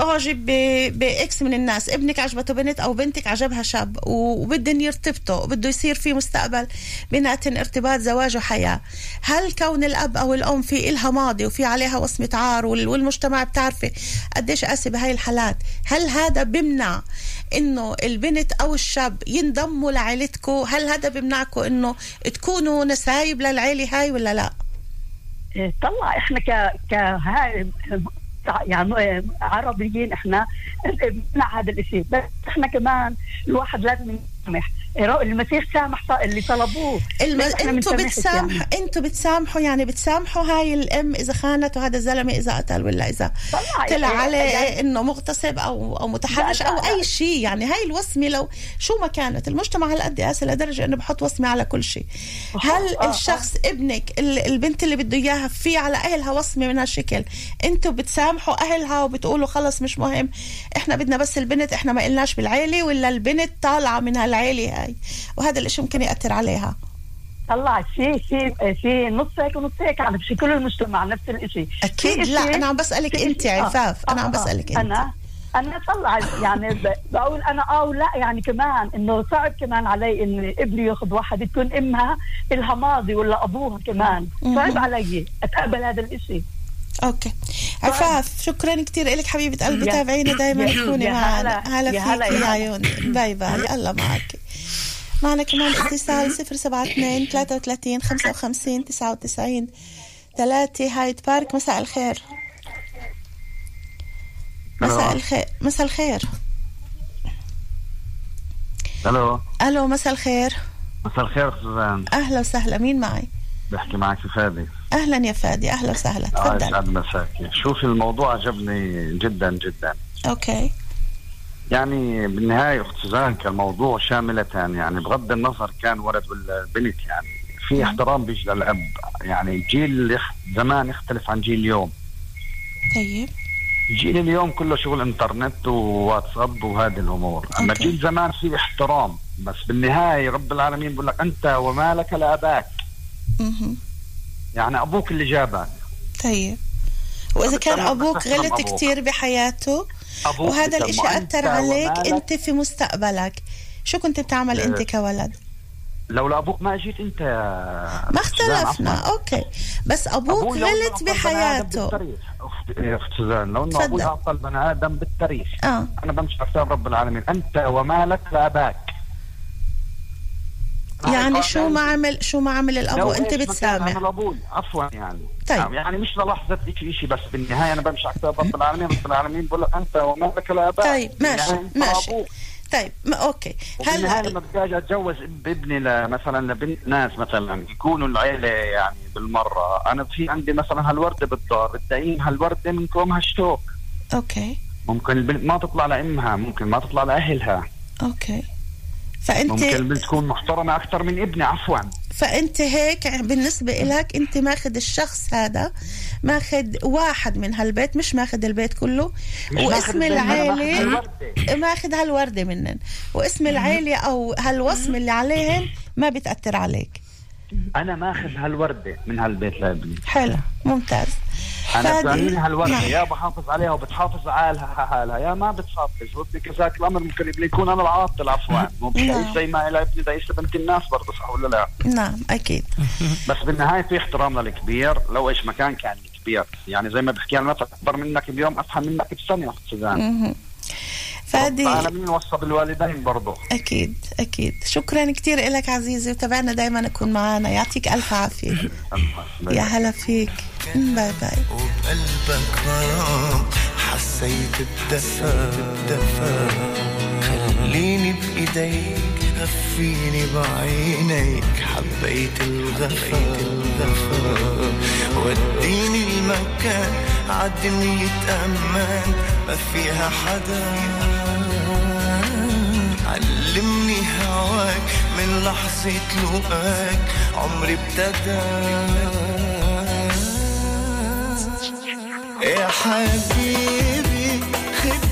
أعجب ب- بإكس من الناس. ابنك عجبته بنت أو بنتك عجبها شاب وبدهم يرتبطوا وبده يصير في مستقبل بيناتهم ارتباط زواج وحياة. هل كون الأب أو الأم في إلها ماضي وفي عليها وصمة عار وال- والمجتمع بتعرفي قديش قاسي بهاي الحالات هل هذا بمنع إنه البنت أو الشاب ينضموا لعائلتكم هل هذا بمنعكم إنه تكونوا نسايب للعيلة هاي ولا لا؟ إيه، طلع إحنا ك ك يعني عربيين إحنا بنمنع هذا الشيء بس إحنا كمان الواحد لازم يسامح المسيح سامح اللي طلبوه. الم... أنتوا بتسامحوا يعني. أنتوا بتسامحوا يعني بتسامحوا هاي الأم إذا خانت وهذا الزلمة إذا قتل ولا إذا طلع يعني- عليه يعني- إنه مغتصب أو أو متحرش أو. أي شيء. يعني هاي الوصمه لو شو ما كانت المجتمع هالقد قاسي لدرجة إنه بحط وصمه على كل شيء. هل آه، الشخص ابنك ال- البنت اللي بده إياها في على أهلها وصمه من هالشكل؟ أنتوا بتسامحوا أهلها وبتقولوا خلص مش مهم إحنا بدنا بس البنت إحنا ما قلناش بالعيلة ولا البنت طالعة من هالعيله هاي. وهذا الإشي ممكن يأثر عليها. طلع في في في نص هيك ونص هيك يعني في كل المجتمع نفس الشيء أكيد. في لا، أنا عم إشي- يا آه، عفاف، آه، عم آه. بسألك أنت. أنا أنا طلع يعني بقول أنا آه ولا يعني كمان إنه صعب كمان علي إن ابني ياخذ واحد تكون إمها إلها ماضي ولا أبوها كمان. صعب علي أتقبل هذا الإشي. okay. عفاف شكرا كثير لك حبيبة قلبي. تابعينا دائما تكوني معنا هلا- فيك هلا- يا. عيوني bye bye الله معك. معنا كمان اتصال 072 33 55 99 3 هايد بارك. مساء الخير. مساء الخير مساء الخير. ألو. ألو مساء الخير. مساء الخير سوزان أهلا وسهلا. مين معي؟ بحكي معك فادي. أهلا يا فادي أهلا وسهلا. آه، تفضل. يسعد مساكي. شوفي الموضوع عجبني جدا جدا. okay. يعني بالنهاية أخت سوزان كان موضوع شاملتان يعني بغض النظر كان ولد ولا بنت يعني في احترام بيجي للأب. يعني جيل زمان يختلف عن جيل اليوم. طيب. جيل اليوم كله شغل إنترنت وواتساب وهذه الأمور. أما okay. جيل زمان في احترام بس بالنهاية رب العالمين بيقول لك أنت وما لك لاباك. يعني أبوك اللي جابك طيب. وإذا كان بالتالي أبوك غلط أبوك. كثير بحياته أبوك وهذا الإشي أثر عليك أنت في مستقبلك. شو كنت بتعمل. أنت كولد؟ لولا أبوك ما اجيت أنت يا ما سوزان، اختلفنا. okay. بس أبوك إنه غلط بحياته. اخت إيه، سوزان لو أنه. أبوي اعطى البني آدم بالتاريخ. آه. أنا بمشي على حساب رب العالمين. أنت وما لك لاباك يعني شو ما عمل شو ما عمل الأب لو وأنت إيش ما كان بتسامح. عمل أبوي عفوا يعني. طيب. يعني مش للحظة شيء شيء بس بالنهاية أنا بمشي على رب العالمين رب العالمين بقول لك أنت وما لك لاباك طيب ماشي ماشي. أبوك. طيب ما okay. هلا لما بدي أتجوز اب- ابني ل- مثلا لبنت ناس مثلا يكونوا العيلة يعني بالمرة. أنا في عندي مثلا هالوردة بالدار بدي هالوردة من كومها الشوك okay. ممكن البنت ما تطلع لأمها ممكن ما تطلع لأهلها. أوكي. فأنت ممكن تكون محترمة أكثر من ابني عفوا. فأنت هيك بالنسبة لك أنت ماخذ الشخص هذا ماخذ واحد من هالبيت مش ماخذ البيت كله. واسم العيلة هالوردة. ماخذ هالوردة منن. واسم العيلة أو هالوصم اللي عليهم ما بتأثر عليك. أنا ماخذ هالوردة من هالبيت لابني. حلو ممتاز. أنا. بتعنيني هالورده نعم. يا بحافظ عليها وبتحافظ على حالها يا ما بتحافظ. ودي كذاك الأمر. ممكن ابني يكون أنا العاطل. عفوا. نعم. يعيش زي ما إلى ابني يعيش بنت الناس برضه صح ولا لا؟ نعم أكيد. بس بالنهاية في احترام للكبير لو إيش ما كان كان الكبير. يعني زي ما بحكي أنا مثلا أكبر منك بيوم أفهم منك بسنة اخت سوزان فادي العالمين وصى بالوالدين برضه أكيد أكيد. شكرا كثير لك عزيزي وتابعنا دايما تكون معنا يعطيك ألف عافية. يا هلا فيك. باي باي. وبقلبك غرام حسيت بدفى خليني بإيديك غفيني بعينيك حبيت الغفا وديني المكان عدنية أمان ما فيها حدا. علمني هواك من لحظة لقاك عمري ابتدى. يا حبيبي خدني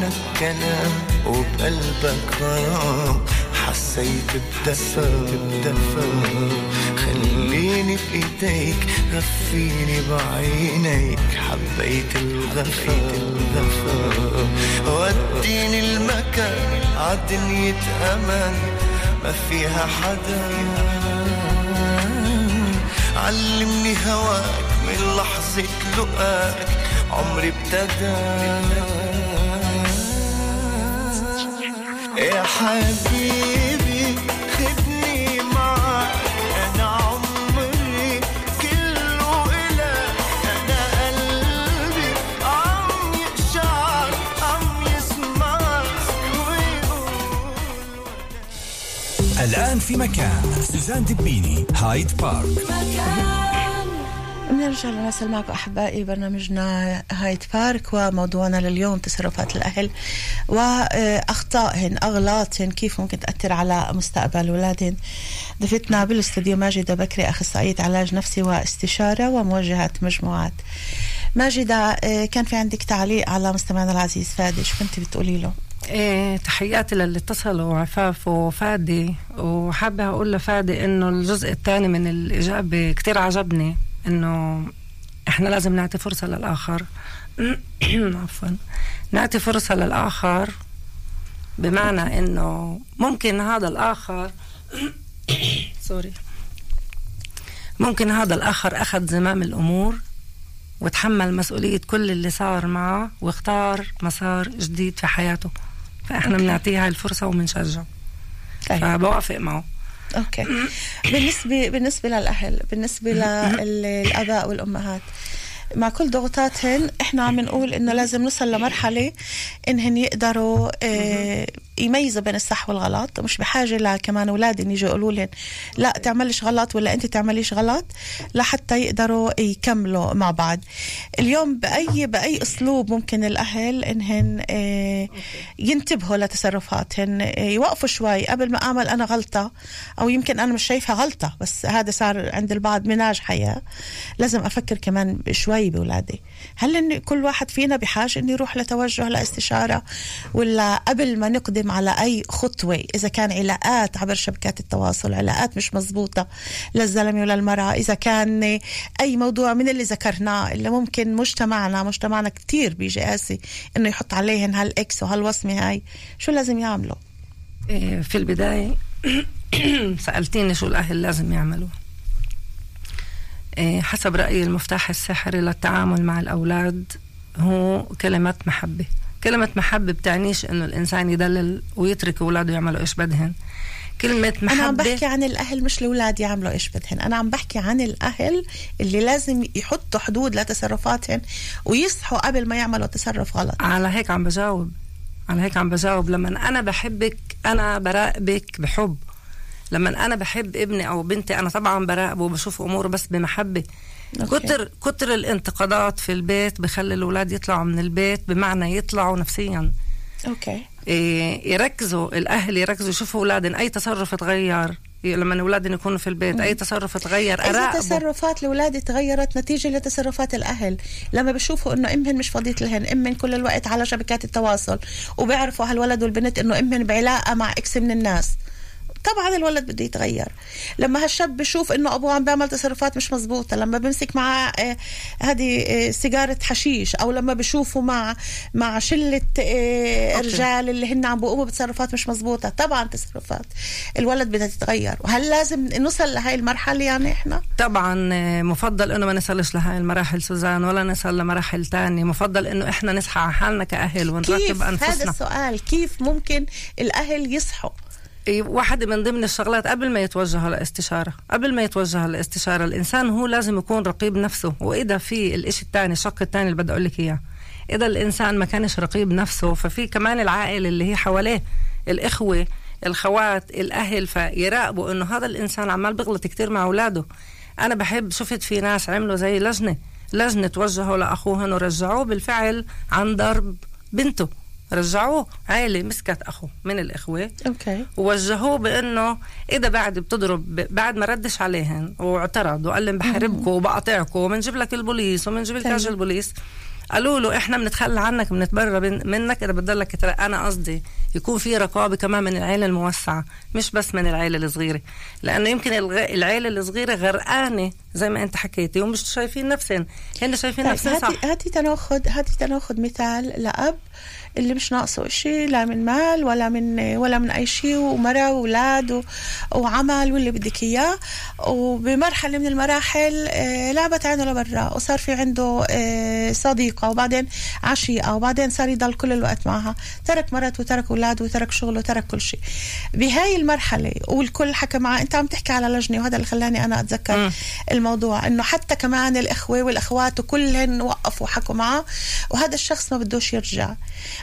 بعيونك كلام وبقلبك غرام حسيت بدفى. بدفى خليني بإيديك غفيني بعينيك. حبيت الغفا. الغفا وديني المكان عدنية أمان ما فيها حدا. علمني هواك من لحظة لقاك عمري ابتدى. يا حبيبي خدني معك أنا عمري كله إلك أنا قلبي عم يقشعر عم يسمعك ويقول الآن في مكان سوزان دبيني هايد بارك. بنرجع لنواصل معكم أحبائي برنامجنا هايد بارك وموضوعنا لليوم تصرفات الأهل وأخطائهن أغلاطهن كيف ممكن تأثر على مستقبل أولادهن. ضيفتنا بالاستوديو ماجدة بكري أخصائية علاج نفسي واستشارة وموجهة مجموعات. ماجدة آه، كان في عندك تعليق على مستمعنا العزيز فادي شو كنت بتقولي له؟ إيه تحياتي للي اتصلوا عفاف وفادي. وحابة أقول لفادي إنه الجزء الثاني من الإجابة كتير عجبني. إنه إحنا لازم نعطي فرصة للآخر. عفوا. نعطي فرصة للآخر بمعنى إنه ممكن هذا الآخر سوري. ممكن هذا الآخر أخذ زمام الأمور وتحمل مسؤولية كل اللي صار معه واختار مسار جديد في حياته. فإحنا بنعطيه هاي الفرصة وبنشجعه. طيب. فبوافق معه. okay. بالنسبة بالنسبة للأهل بالنسبة للأباء والأمهات مع كل ضغوطاتهن إحنا عم نقول إنه لازم نوصل لمرحلة إنهن يقدروا آه يميزوا بين الصح والغلط مش بحاجة لكمان اولادهم يجوا يقولوا لهم لا تعملش غلط ولا أنت تعمليش غلط لحتى يقدروا يكملوا مع بعض. اليوم باي بأي أسلوب ممكن الأهل إنهن آه ينتبهوا لتصرفاتهن آه يوقفوا شوي قبل ما أعمل أنا غلطة أو يمكن أنا مش شايفها غلطة بس هذا صار عند البعض مناج حياة. لازم أفكر كمان شوي بأولادي. هل إن كل واحد فينا بحاجة إنه يروح لتوجه لإستشارة ولا قبل ما نقدم على أي خطوة. إذا كان علاقات عبر شبكات التواصل علاقات مش مزبوطه للزلمة وللمرأة إذا كان أي موضوع من اللي ذكرناه اللي ممكن مجتمعنا مجتمعنا كتير بيجي قاسي إنه يحط عليهن هالإكس وهالوصمة هاي. شو لازم يعملوا؟ إيه، في البداية سألتيني شو الأهل لازم يعملوا. إيه، حسب رأيي المفتاح السحري للتعامل مع الأولاد هو كلمة محبة. كلمة محبة بتعنيش إنه الإنسان يدلل ويترك أولاده يعملوا إيش بدهن. كلمة محبة أنا عم بحكي عن الأهل مش الاولاد يعملوا إيش بدهن. أنا عم بحكي عن الأهل اللي لازم يحطوا حدود لتصرفاتهم ويصحوا قبل ما يعملوا تصرف غلط. على هيك عم بجاوب. على هيك عم بجاوب. لما أنا بحبك أنا براقبك بحب. لما أنا بحب ابني أو بنتي أنا طبعا براقبه وبشوف أموره بس بمحبة. okay. كتر كتر الانتقادات في البيت بخلي الأولاد يطلعوا من البيت بمعنى يطلعوا نفسيا. okay. إيه، يركزوا الأهل يركزوا يشوفوا أولادهم أي تصرف اتغير لما أولادهم يكونوا في البيت أي تصرف اتغير إذا أراقبه. تصرفات الأولاد تغيرت نتيجة لتصرفات الأهل. لما بشوفوا إنه أمهن مش فاضية لهن أمهن كل الوقت على شبكات التواصل وبيعرفوا هالولد والبنت إنه أمهن بعلاقة مع إكس من الناس. طبعا الولد بده يتغير. لما هالشاب بشوف إنه أبوه عم بيعمل تصرفات مش مزبوطه لما بمسك معاه آه، هذه آه، سيجارة حشيش أو لما بشوفه مع مع شلة آه،. رجال اللي هن عم بيقوموا بتصرفات مش مزبوطه طبعا تصرفات. الولد بدها تتغير. وهل لازم نوصل لهي المرحلة يعني إحنا؟ طبعا مفضل إنه ما نصلش لهاي المراحل سوزان ولا نصل لمراحل تانية. مفضل إنه إحنا نصحى على حالنا كأهل ونراقب كيف؟ هذا أنفسنا. السؤال كيف ممكن الأهل يصحوا؟ واحدة من ضمن الشغلات قبل ما يتوجه لاستشارة قبل ما يتوجه لاستشارة الإنسان هو لازم يكون رقيب نفسه. وإذا في الإشي الثاني الشق الثاني اللي بدي أقول لك إياه. إذا الإنسان ما كانش رقيب نفسه ففي كمان العائلة اللي هي حواليه الإخوة الخوات الأهل فيراقبوا إنه هذا الإنسان عمال بيغلط كتير مع أولاده. أنا بحب شفت في ناس عملوا زي لجنة لجنة توجهوا لأخوهن ورجعوه بالفعل عن ضرب بنته. رجعوه. عائلة مسكت أخوه من الإخوة. okay. ووجهوه بإنه إذا بعد بتضرب بعد ما ردش عليهن واعترض وقال لهم بحاربكم وبقاطعكم وبنجيب لك البوليس وبنجيب لك البوليس. قالوا له إحنا بنتخلى عنك بنتبرى بن- منك إذا بتضلك أنا قصدي يكون في رقابة كمان من العيلة الموسعة مش بس من العيلة الصغيرة. لأنه يمكن العيلة الصغيرة غرقانة زي ما أنت حكيتي ومش شايفين نفسهم. هن شايفين طيب نفسهم صح. هاتي تناخد هاتي تناخد مثال لأب اللي مش ناقصه إشي لا من مال ولا من ولا من أي شيء ومرة وأولاد و- وعمل واللي بدك إياه. وبمرحلة من المراحل آه، لعبت عينه لبرا وصار في عنده آه، صديقة وبعدين عشيقة وبعدين صار يضل كل الوقت معها. ترك مرته وترك أولاده وترك شغله وترك كل شيء. بهاي المرحلة والكل حكى معه أنت عم تحكي على لجنة وهذا اللي خلاني أنا أتذكر مم. الموضوع إنه حتى كمان الأخوة والأخوات وكلهن وقفوا وحكوا معه وهذا الشخص ما بدوش يرجع.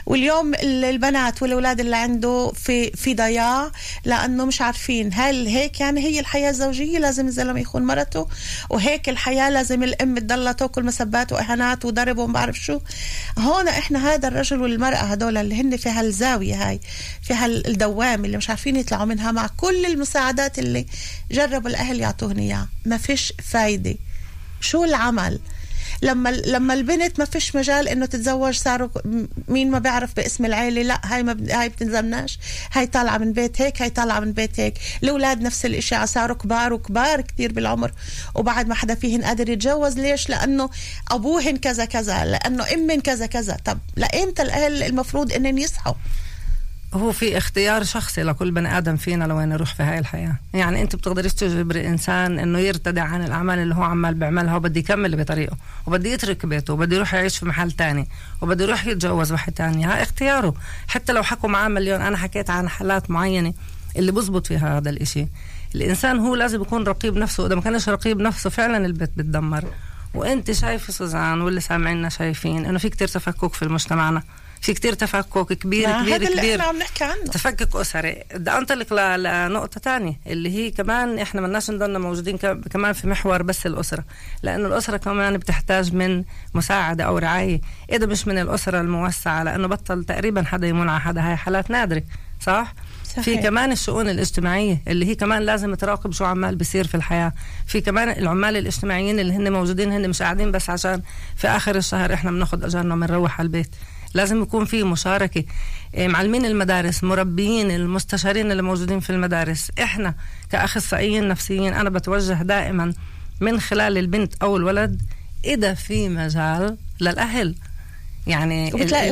واليوم ال- البنات والأولاد اللي عنده في في ضياع لأنه مش عارفين هل هيك يعني هي الحياة الزوجية لازم الزلمة يخون مرته وهيك الحياة لازم الأم تضلها تأكل مسبات وأهانات وضرب وما بعرف شو؟ هون إحنا هذا الرجل والمرأة هدول اللي هن في هالزاوية هاي في هالدوام اللي مش عارفين يطلعوا منها مع كل المساعدات اللي جربوا الأهل يعطوهن إياها. ما فيش فايدة. شو العمل؟ لما لما البنت ما فيش مجال إنه تتزوج صاروا مين ما بيعرف باسم العيلة لا هاي ما هاي بتنزلناش هاي طالعة من بيت هيك هاي طالعة من بيت هيك. الأولاد نفس الإشي صاروا كبار وكبار كتير بالعمر. وبعد ما حدا فيهن قادر يتجوز ليش؟ لأنه أبوهن كذا كذا لأنه امن كذا كذا. طب لايمتى الأهل المفروض انهم يصحوا؟ هو في اختيار شخصي لكل بني آدم فينا لوين يروح في هاي الحياة. يعني أنت بتقدريش تجبري إنسان إنه يرتدع عن الأعمال اللي هو عمال بيعملها وبده يكمل بطريقه وبده يترك بيته وبده يروح يعيش في محل تاني وبده يروح يتجوز واحد تاني. هاي اختياره. حتى لو حكوا معاه مليون أنا حكيت عن حالات معينة اللي بزبط فيها هذا الإشي. الإنسان هو لازم يكون رقيب نفسه اذا ما كانش رقيب نفسه فعلا البيت بتدمر. وأنت شايفة سوزان واللي سامعينا شايفين إنه في كتير تفكك في مجتمعنا. في كتير تفكك كبير كبير هذا اللي كبير. إحنا عم نحكي عنه. تفكك اسري بدي أنطلق لنقطة تانية اللي هي كمان إحنا ملناش نضلنا موجودين كمان في محور بس الأسرة لأنه الأسرة كمان بتحتاج من مساعدة أو رعاية إذا مش من الأسرة الموسعة لأنه بطل تقريبا حدا يمون على حدا هاي حالات نادرة صح؟ صحيح. في كمان الشؤون الاجتماعية اللي هي كمان لازم تراقب شو عمال بيصير في الحياة في كمان العمال الاجتماعيين اللي هن موجودين هن مش قاعدين بس عشان في آخر الشهر إحنا بناخد أجرنا وبنروح على البيت. لازم يكون في مشاركة إيه، معلمين المدارس مربيين المستشارين اللي موجودين في المدارس. إحنا كأخصائيين نفسيين أنا بتوجه دائما من خلال البنت أو الولد إذا في مجال للأهل. يعني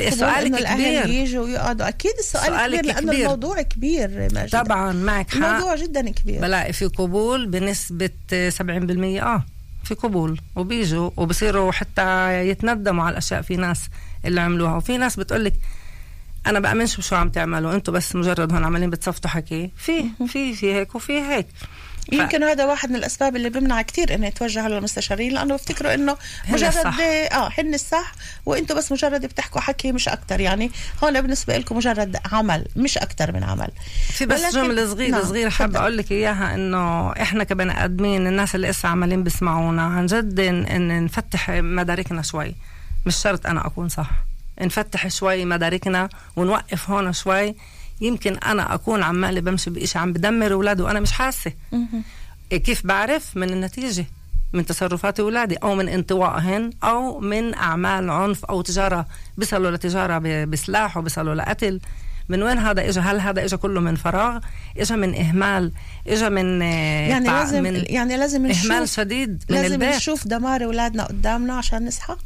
السؤال إنه الأهل كبير. يجوا ويقعدوا. أكيد السؤال سؤالك كبير لأنه كبير. الموضوع كبير ماجد. طبعا معك حق. الموضوع جدا كبير. بلاقي في قبول بنسبة 70% آه في قبول. وبيجوا وبصيروا حتى يتندموا على الأشياء. في ناس اللي عملوها. وفي ناس بتقولك أنا بأمنش بشو عم تعملوا. أنتوا بس مجرد هون عمالين بتصفطوا حكي. في في في هيك وفي هيك. يمكن هذا واحد من الأسباب اللي بيمنع كثير إنه يتوجهوا للمستشارين لأنه بيفتكروا إنه مجرد الصح. آه هن الصح. وأنتم بس مجرد بتحكوا حكي مش أكثر يعني هون بالنسبة لكم مجرد عمل مش أكثر من عمل. في بس ولكن- جملة صغيرة نعم، صغيرة حابة تفضل. أقول لك إياها إنه إحنا كبني آدمين الناس اللي لسه عمالين بيسمعونا عن جد إن, إن نفتح مداركنا شوي. مش شرط أنا أكون صح. نفتح شوي مداركنا ونوقف هون شوي. يمكن أنا أكون عمالة بمشي بإشي عم بدمر أولادي وأنا مش حاسة. إيه كيف بعرف؟ من النتيجة. من تصرفات أولادي أو من انطوائهن أو من أعمال عنف أو تجارة. بيصلوا لتجارة بسلاح وبيصلوا لقتل. من وين هذا اجى هل هذا اجى كله من فراغ؟ اجى من إهمال. اجى من آه، يعني لازم من يعني لازم إهمال نشوف شديد من لازم البيت. نشوف دمار أولادنا قدامنا عشان نصحى؟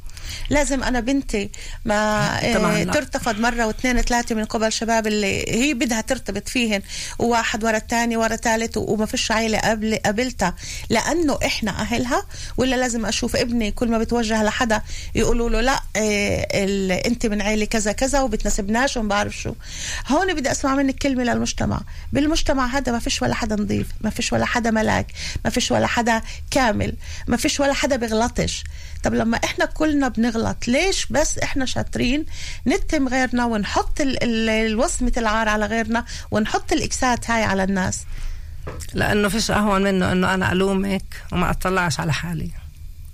لازم أنا بنتي ما طبعاً لا. ترتفض مرة واثنين ثلاثة من قبل شباب اللي هي بدها ترتبط فيهن وواحد ورا الثاني ورا ثالث وما فيش عائله قبل قبلتها. لأنه إحنا أهلها ولا لازم أشوف ابني كل ما بتوجه لحدا يقولوا له لا ال- أنت من عائله كذا كذا وبتناسبناش وما بعرف شو. هون بدي أسمع منك كلمة للمجتمع. بالمجتمع هذا ما فيش ولا حدا نظيف ما فيش ولا حدا ملاك ما فيش ولا حدا كامل ما فيش ولا حدا بيغلطش طب لما إحنا كلنا بنغلط ليش بس إحنا شاطرين نتهم غيرنا ونحط ال- الوصمة العار على غيرنا ونحط الإكسات هاي على الناس؟ لأنه فيش أهون منه إنه أنا ألومك وما أطلعش على حالي.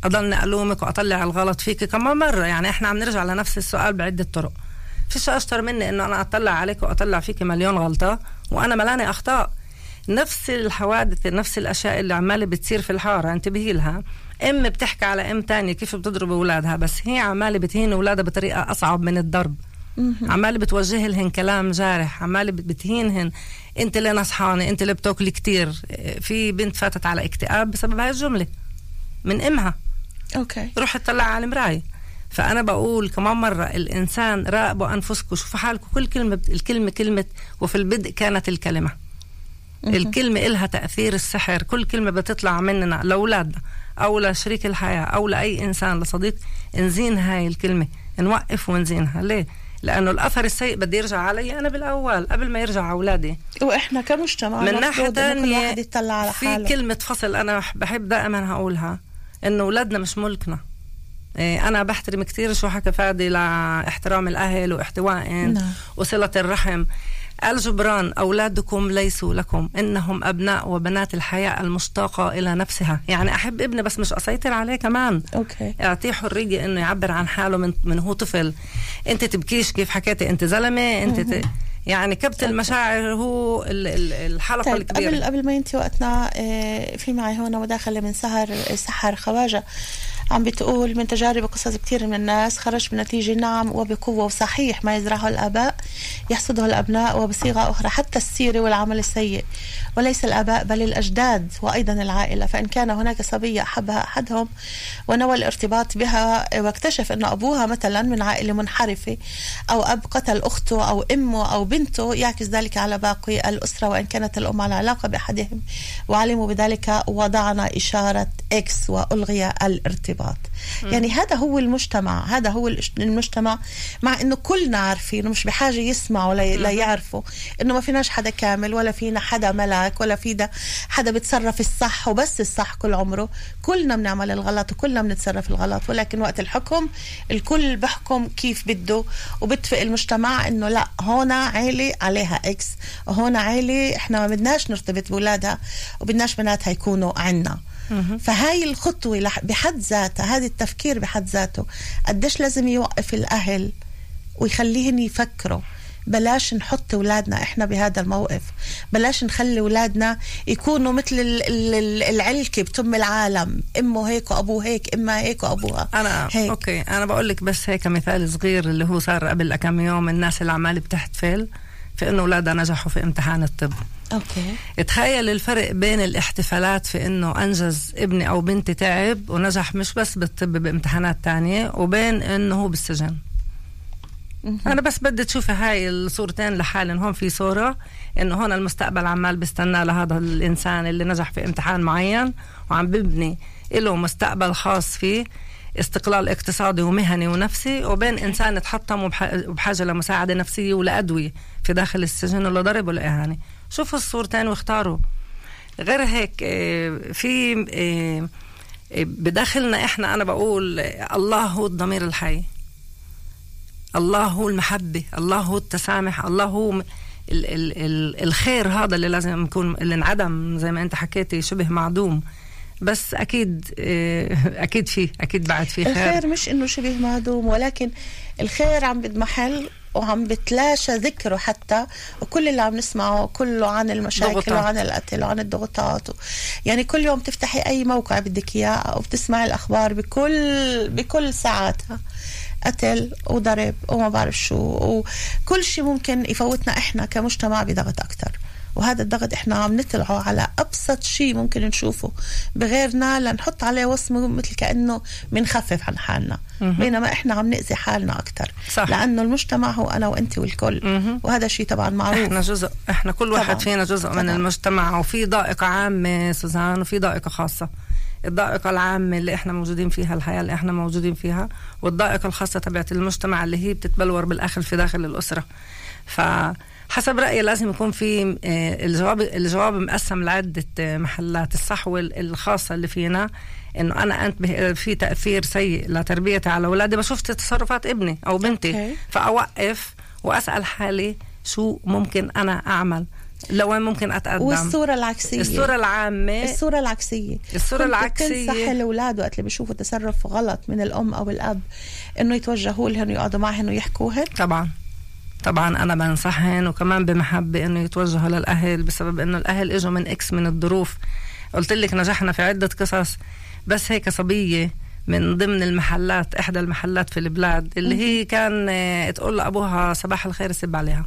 أضلني ألومك وأطلع الغلط فيك كمان مرة يعني إحنا عم نرجع لنفس السؤال بعدة طرق. فيش أشطر مني إنه أنا أطلع عليك وأطلع فيك مليون غلطة وأنا ملاني أخطاء. نفس الحوادث نفس الأشياء اللي عمالة بتصير في الحارة انتبهي لها. أم بتحكي على أم تانية كيف بتضرب أولادها بس هي عمالة بتهين أولادها بطريقة أصعب من الضرب. عمالة بتوجه لهن كلام جارح عمالة بت- بتهينهن أنت اللي نصحانة أنت اللي بتاكلي كتير. في بنت فاتت على اكتئاب بسبب هاي الجملة من أمها. أوكي. روح اطلع على المراية. فأنا بقول كمان مرة الإنسان راقبوا أنفسكم شوفوا حالكم كل كلمة الكلمة كلمة وفي البدء كانت الكلمة. الكلمة إلها تأثير السحر كل كلمة بتطلع مننا لأولادنا. أو لشريك الحياة أو لأي إنسان لصديق نزين هاي الكلمة. نوقف ونزينها. ليه؟ لأنه الأثر السيء بدي يرجع علي أنا بالأول قبل ما يرجع أولادي. وإحنا كمجتمع من يطلع على في حاله. كلمة فصل أنا بحب دائما هقولها إنه أولادنا مش ملكنا. إيه، أنا بحترم كتير شو حكى فادي لاحترام الأهل واحتوائهم نعم. وصلة الرحم. الجبران أولادكم ليسوا لكم. إنهم أبناء وبنات الحياة المشتاقة إلى نفسها. يعني أحب ابني بس مش أسيطر عليه كمان. أوكي. أعطيه حرية إنه يعبر عن حاله من من هو طفل. أنت تبكيش كيف حكيتي؟ أنت زلمة؟ أنت ت... يعني كبت المشاعر هو ال- ال- الحلقة طيب الكبيرة. قبل قبل ما ينتهي وقتنا آه، في معي هون مداخله من سهر سحر خواجة. عم بتقول من تجارب وقصص كثير من الناس خرج بنتيجة نعم وبقوة وصحيح ما يزرعه الآباء يحصده الأبناء وبصيغة أخرى حتى السيرة والعمل السيء. وليس الآباء بل الأجداد وأيضا العائلة. فإن كان هناك صبية أحبها أحدهم ونوى الارتباط بها واكتشف أن أبوها مثلا من عائلة منحرفة أو أب قتل أخته أو أمه أو بنته يعكس ذلك على باقي الأسرة. وإن كانت الأم على علاقة بأحدهم وعلموا بذلك وضعنا إشارة إكس وألغي الارتباط. يعني هذا هو المجتمع هذا هو المجتمع مع أنه كلنا عارفين ومش بحاجة يسمعوا لا يعرفوا أنه ما فيناش حدا كامل ولا فينا حدا ملاك ولا فينا حدا بتصرف الصح وبس الصح كل عمره. كلنا بنعمل الغلط وكلنا بنتصرف الغلط ولكن وقت الحكم الكل بحكم كيف بده وبتفق المجتمع إنه لا هون عيلة عليها إكس وهون عيلة إحنا ما بدناش نرتبط بولادها وبدناش بناتها يكونوا عنا. فهاي الخطوة بحد ذاتها هذا التفكير بحد ذاته قديش لازم يوقف الأهل ويخليهن يفكروا. بلاش نحط أولادنا إحنا بهذا الموقف بلاش نخلي أولادنا يكونوا مثل ال- ال- ال- العلكة بتم العالم إمه هيك وأبوه هيك امها هيك وأبوها. أنا هيك. أوكي أنا بقول لك بس هيك مثال صغير اللي هو صار قبل كم يوم الناس اللي عماله بتحتفل في إنه أولادها نجحوا في امتحان الطب. أوكي. تخيل الفرق بين الاحتفالات في إنه أنجز ابني أو بنتي تعب ونجح مش بس بالطب بامتحانات تانية وبين إنه هو بالسجن. أنا بس بدي تشوفي هاي الصورتين لحالهم هون في صورة إنه هون المستقبل عمال بيستنى لهذا الإنسان اللي نجح في امتحان معين وعم ببني له مستقبل خاص فيه استقلال اقتصادي ومهني ونفسي وبين إنسان تحطم وبح- وبحاجه لمساعدة نفسية ولأدوية. في داخل السجن ولا ضرب ولا اهانه شوفوا الصورتين واختاروا. غير هيك آه، في آه، آه، بداخلنا إحنا أنا بقول الله هو الضمير الحي. الله هو المحبة الله هو التسامح الله هو ال ال ال الخير هذا اللي لازم يكون اللي انعدم زي ما أنت حكيتي شبه معدوم. بس أكيد أكيد فيه أكيد بعد في خير. الخير مش إنه شبه معدوم ولكن الخير عم بضمحل وعم بتلاشى ذكره حتى وكل اللي عم نسمعه كله عن المشاكل ضغوطات. وعن القتل وعن الضغوطات. و... يعني كل يوم تفتحي أي موقع بدك إياه وبتسمعي الأخبار بكل بكل ساعاتها. قتل وضرب وما بعرف شو وكل شيء ممكن يفوتنا إحنا كمجتمع بضغط أكثر وهذا الضغط إحنا عم نطلعه على أبسط شيء ممكن نشوفه بغيرنا لنحط عليه وصمة مثل كأنه بنخفف عن حالنا بينما إحنا عم نأذي حالنا أكثر صح. لأنه المجتمع هو أنا وأنت والكل مهم. وهذا شيء طبعا معروف إحنا جزء إحنا كل واحد طبعاً. فينا جزء من طبعاً. المجتمع وفي ضائقة عامة سوزان وفي ضائقة خاصة الضائقة العامة اللي إحنا موجودين فيها الحياة اللي إحنا موجودين فيها والضائقة الخاصة تبعت المجتمع اللي هي بتتبلور بالآخر في داخل الأسرة فحسب رأيي لازم يكون في آه، الجواب الجواب مقسم لعدة آه، محلات الصحوة الخاصة اللي فينا. إنه أنا أنتبه في تأثير سيء لتربيتي على أولادي. بشوف تصرفات ابني أو بنتي. okay. فأوقف وأسأل حالي شو ممكن أنا أعمل. لوين ممكن أتقدم. والصورة العكسية. الصورة العامة. الصورة العكسية. الصورة كنت العكسية. بتنصح الأولاد وقت اللي بيشوفوا تصرف غلط من الأم أو الأب إنه يتوجهوا لهن ويقعدوا معهن ويحكوهن؟ طبعا. طبعا أنا بنصحهم وكمان بمحبة إنه يتوجهوا للأهل بسبب إنه الأهل إجوا من X من الظروف. قلت لك نجحنا في عدة قصص بس هيك صبية من ضمن المحلات إحدى المحلات في البلاد اللي هي كان آه، تقول لأبوها صباح الخير يسب عليها.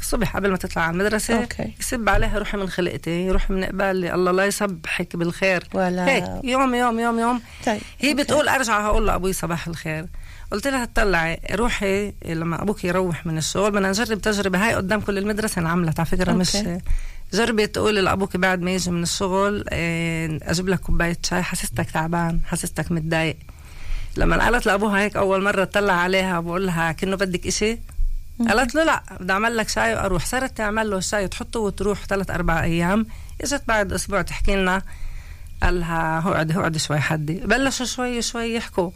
الصبح قبل ما تطلع على المدرسة okay. يسب عليها روحي من خلقتي روحي من قبالي الله لا يصبحك بالخير. ولا- هيك يوم يوم يوم يوم. طيب هي okay. بتقول أرجع هقول لأبوي صباح الخير. قلت لها اطلعي روحي لما أبوك يروح من الشغل بدنا نجرب تجربة. هاي قدام كل المدرسة انعملت على فكرة مش okay. جربي تقولي لأبوك بعد ما يجي من الشغل إيه، أجيب لك كوباية شاي حسستك تعبان حسستك متضايق. لما قالت لأبوها هيك أول مرة طلع عليها بقول لها كأنه بدك إشي؟ قالت له لا بدي أعمل لك شاي وأروح. صارت تعمل له الشاي تحطه وتروح ثلاث أربع أيام. إجت بعد أسبوع تحكي لنا قال لها اقعدي اقعدي شوي حدي. بلشوا شوي شوي يحكوا.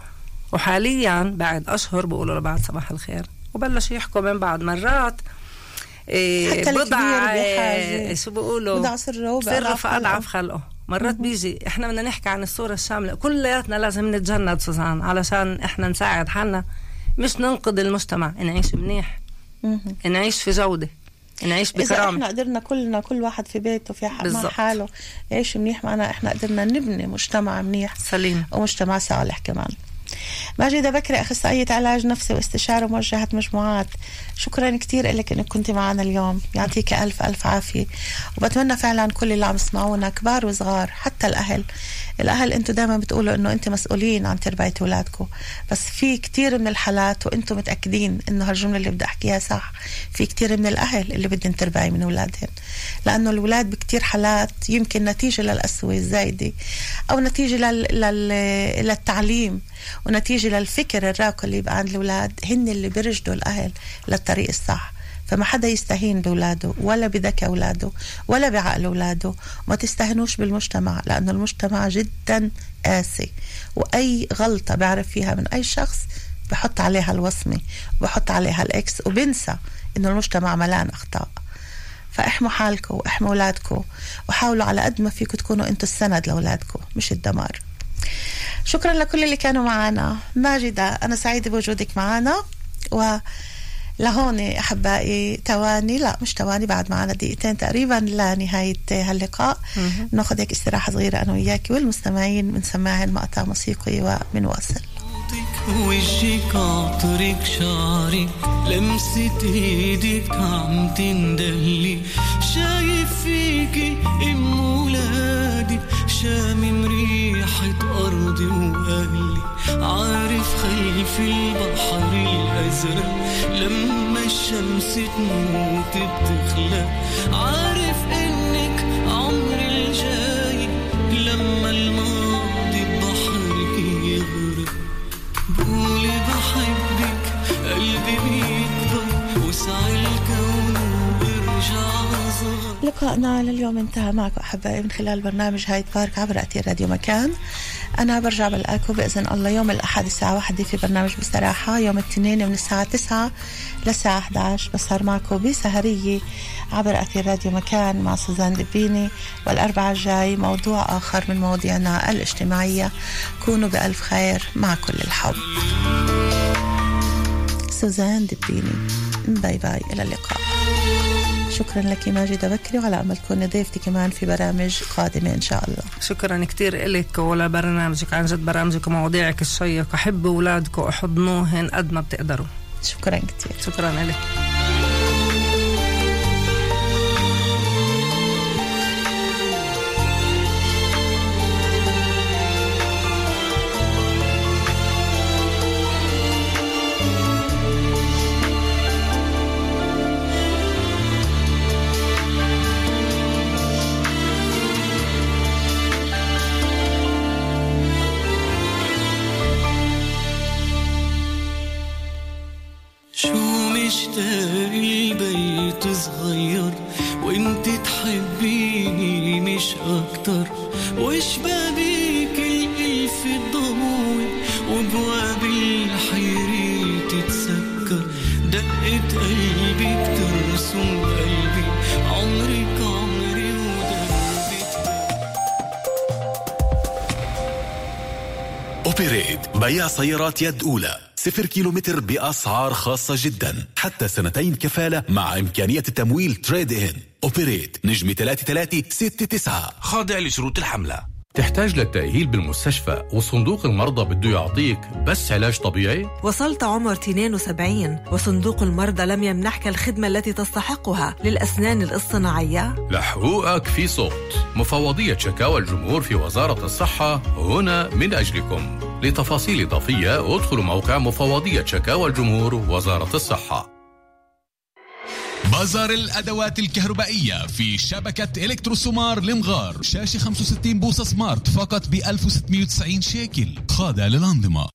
وحاليا بعد أشهر بيقولوا لبعض صباح الخير. وبلشوا يحكوا من بعض مرات. إيه حتى الكبير بضع. إيه شو بيقولوا؟ بضع سره سر بأضعف فأضعف خلقه. مرات بيجي إحنا بدنا نحكي عن الصورة الشاملة. كلياتنا لازم نتجند سوزان علشان إحنا نساعد حالنا. مش ننقذ المجتمع. نعيش منيح. نعيش في جودة. نعيش إذا بكرامة. إحنا قدرنا كلنا كل واحد في بيته في مع. حاله يعيش منيح. معنا إحنا قدرنا نبني مجتمع منيح. سليم. ومجتمع صالح كمان. ماجدة بكري أخصائية علاج نفسي واستشارة موجهة مجموعات. شكرا كثير لك أنك كنت معنا اليوم. يعطيك ألف ألف عافية. وبتمنى فعلا كل اللي عم يسمعونا كبار وصغار حتى الأهل. الأهل أنتم دائما بتقولوا أنه أنتم مسؤولين عن تربية أولادكم بس في كثير من الحالات وأنتم متأكدين أنه هالجملة اللي بدي أحكيها صح في كثير من الأهل اللي بدهم تربية من أولادهم. لأنه الأولاد بكثير حالات يمكن نتيجة للقسوة الزايدة أو نتيجة لل... لل... للتعليم ونتيجة للفكر الراقي اللي يبقى عند الأولاد. هن اللي بيرشدوا الأهل للطريق الصح. فما حدا يستهين بأولاده ولا بذكاء أولاده ولا بعقل أولاده. وما تستهنوش بالمجتمع لأنه المجتمع جدا قاسي. وأي غلطة بيعرف فيها من أي شخص بحط عليها الوصمة بحط عليها الإكس وبنسى إنه المجتمع ملان أخطاء. فاحموا حالكم واحموا أولادكم وحاولوا على قد ما فيكم تكونوا أنتم السند لأولادكم مش الدمار. شكرا لكل اللي كانوا معنا. ماجدة أنا سعيدة بوجودك معنا و لهون أحبائي تواني لا مش تواني بعد معنا دقيقتين تقريبا لنهاية هاللقاء. ناخذ هيك استراحة صغيرة أنا وياك والمستمعين بنسمعهم مقطع موسيقي وبنواصل صوتك وجهك عطرك شعرك لمسة إيدك عم تندهلي شايف فيكي أم ولادي شامم ريحة أرضي وأهلي. عارف خلف البحر الأزرق لما الشمس تموت بتخلق عارف إنك عمري الجاي لما الماضي بحرك يغرق. قولي بحبك قلبي بيكبر وسع الكون وارجع صغر لقائنا لليوم انتهى معكم أحبائي من خلال برنامج هايد بارك عبر أثير راديو مكان. أنا برجع بلقاكم بإذن الله يوم الأحد الساعة واحدة في برنامج بصراحة يوم الاثنين من الساعة 9 للساعة 11 بسهر معكم بسهرية عبر أثير راديو مكان مع سوزان دبيني والأربعاء الجاي موضوع آخر من مواضيعنا الاجتماعية. كونوا بألف خير مع كل الحب. سوزان دبيني. bye bye إلى اللقاء. شكرا لك ماجدة بكري وعلى أمل تكوني ضيفتي كمان في برامج قادمة إن شاء الله. شكرا كتير إلك ولبرنامجك عن جد برامجك ومواضيعك الشيقة حبوا أولادكم وحضنوهن قد ما بتقدروا. شكرا كثير شكرا لك سيارات يد أولى. صفر كيلومتر بأسعار خاصة جدا. حتى سنتين كفالة مع إمكانية التمويل تريد إن اوبريت نجمة 3369 خاضع لشروط الحملة. تحتاج للتأهيل بالمستشفى وصندوق المرضى بده يعطيك بس علاج طبيعي؟ وصلت عمر 72 وصندوق المرضى لم يمنحك الخدمة التي تستحقها للأسنان الاصطناعية؟ لحقوقك في صوت. مفوضية شكاوى الجمهور في وزارة الصحة هنا من أجلكم. لتفاصيل إضافية ادخلوا موقع مفوضية شكاوى الجمهور وزارة الصحة. بازار الأدوات الكهربائية في شبكة إلكتروسومار لمغار. شاشة 65 بوصة سمارت فقط ب 1690 شيكل. خاضع للأنظمة.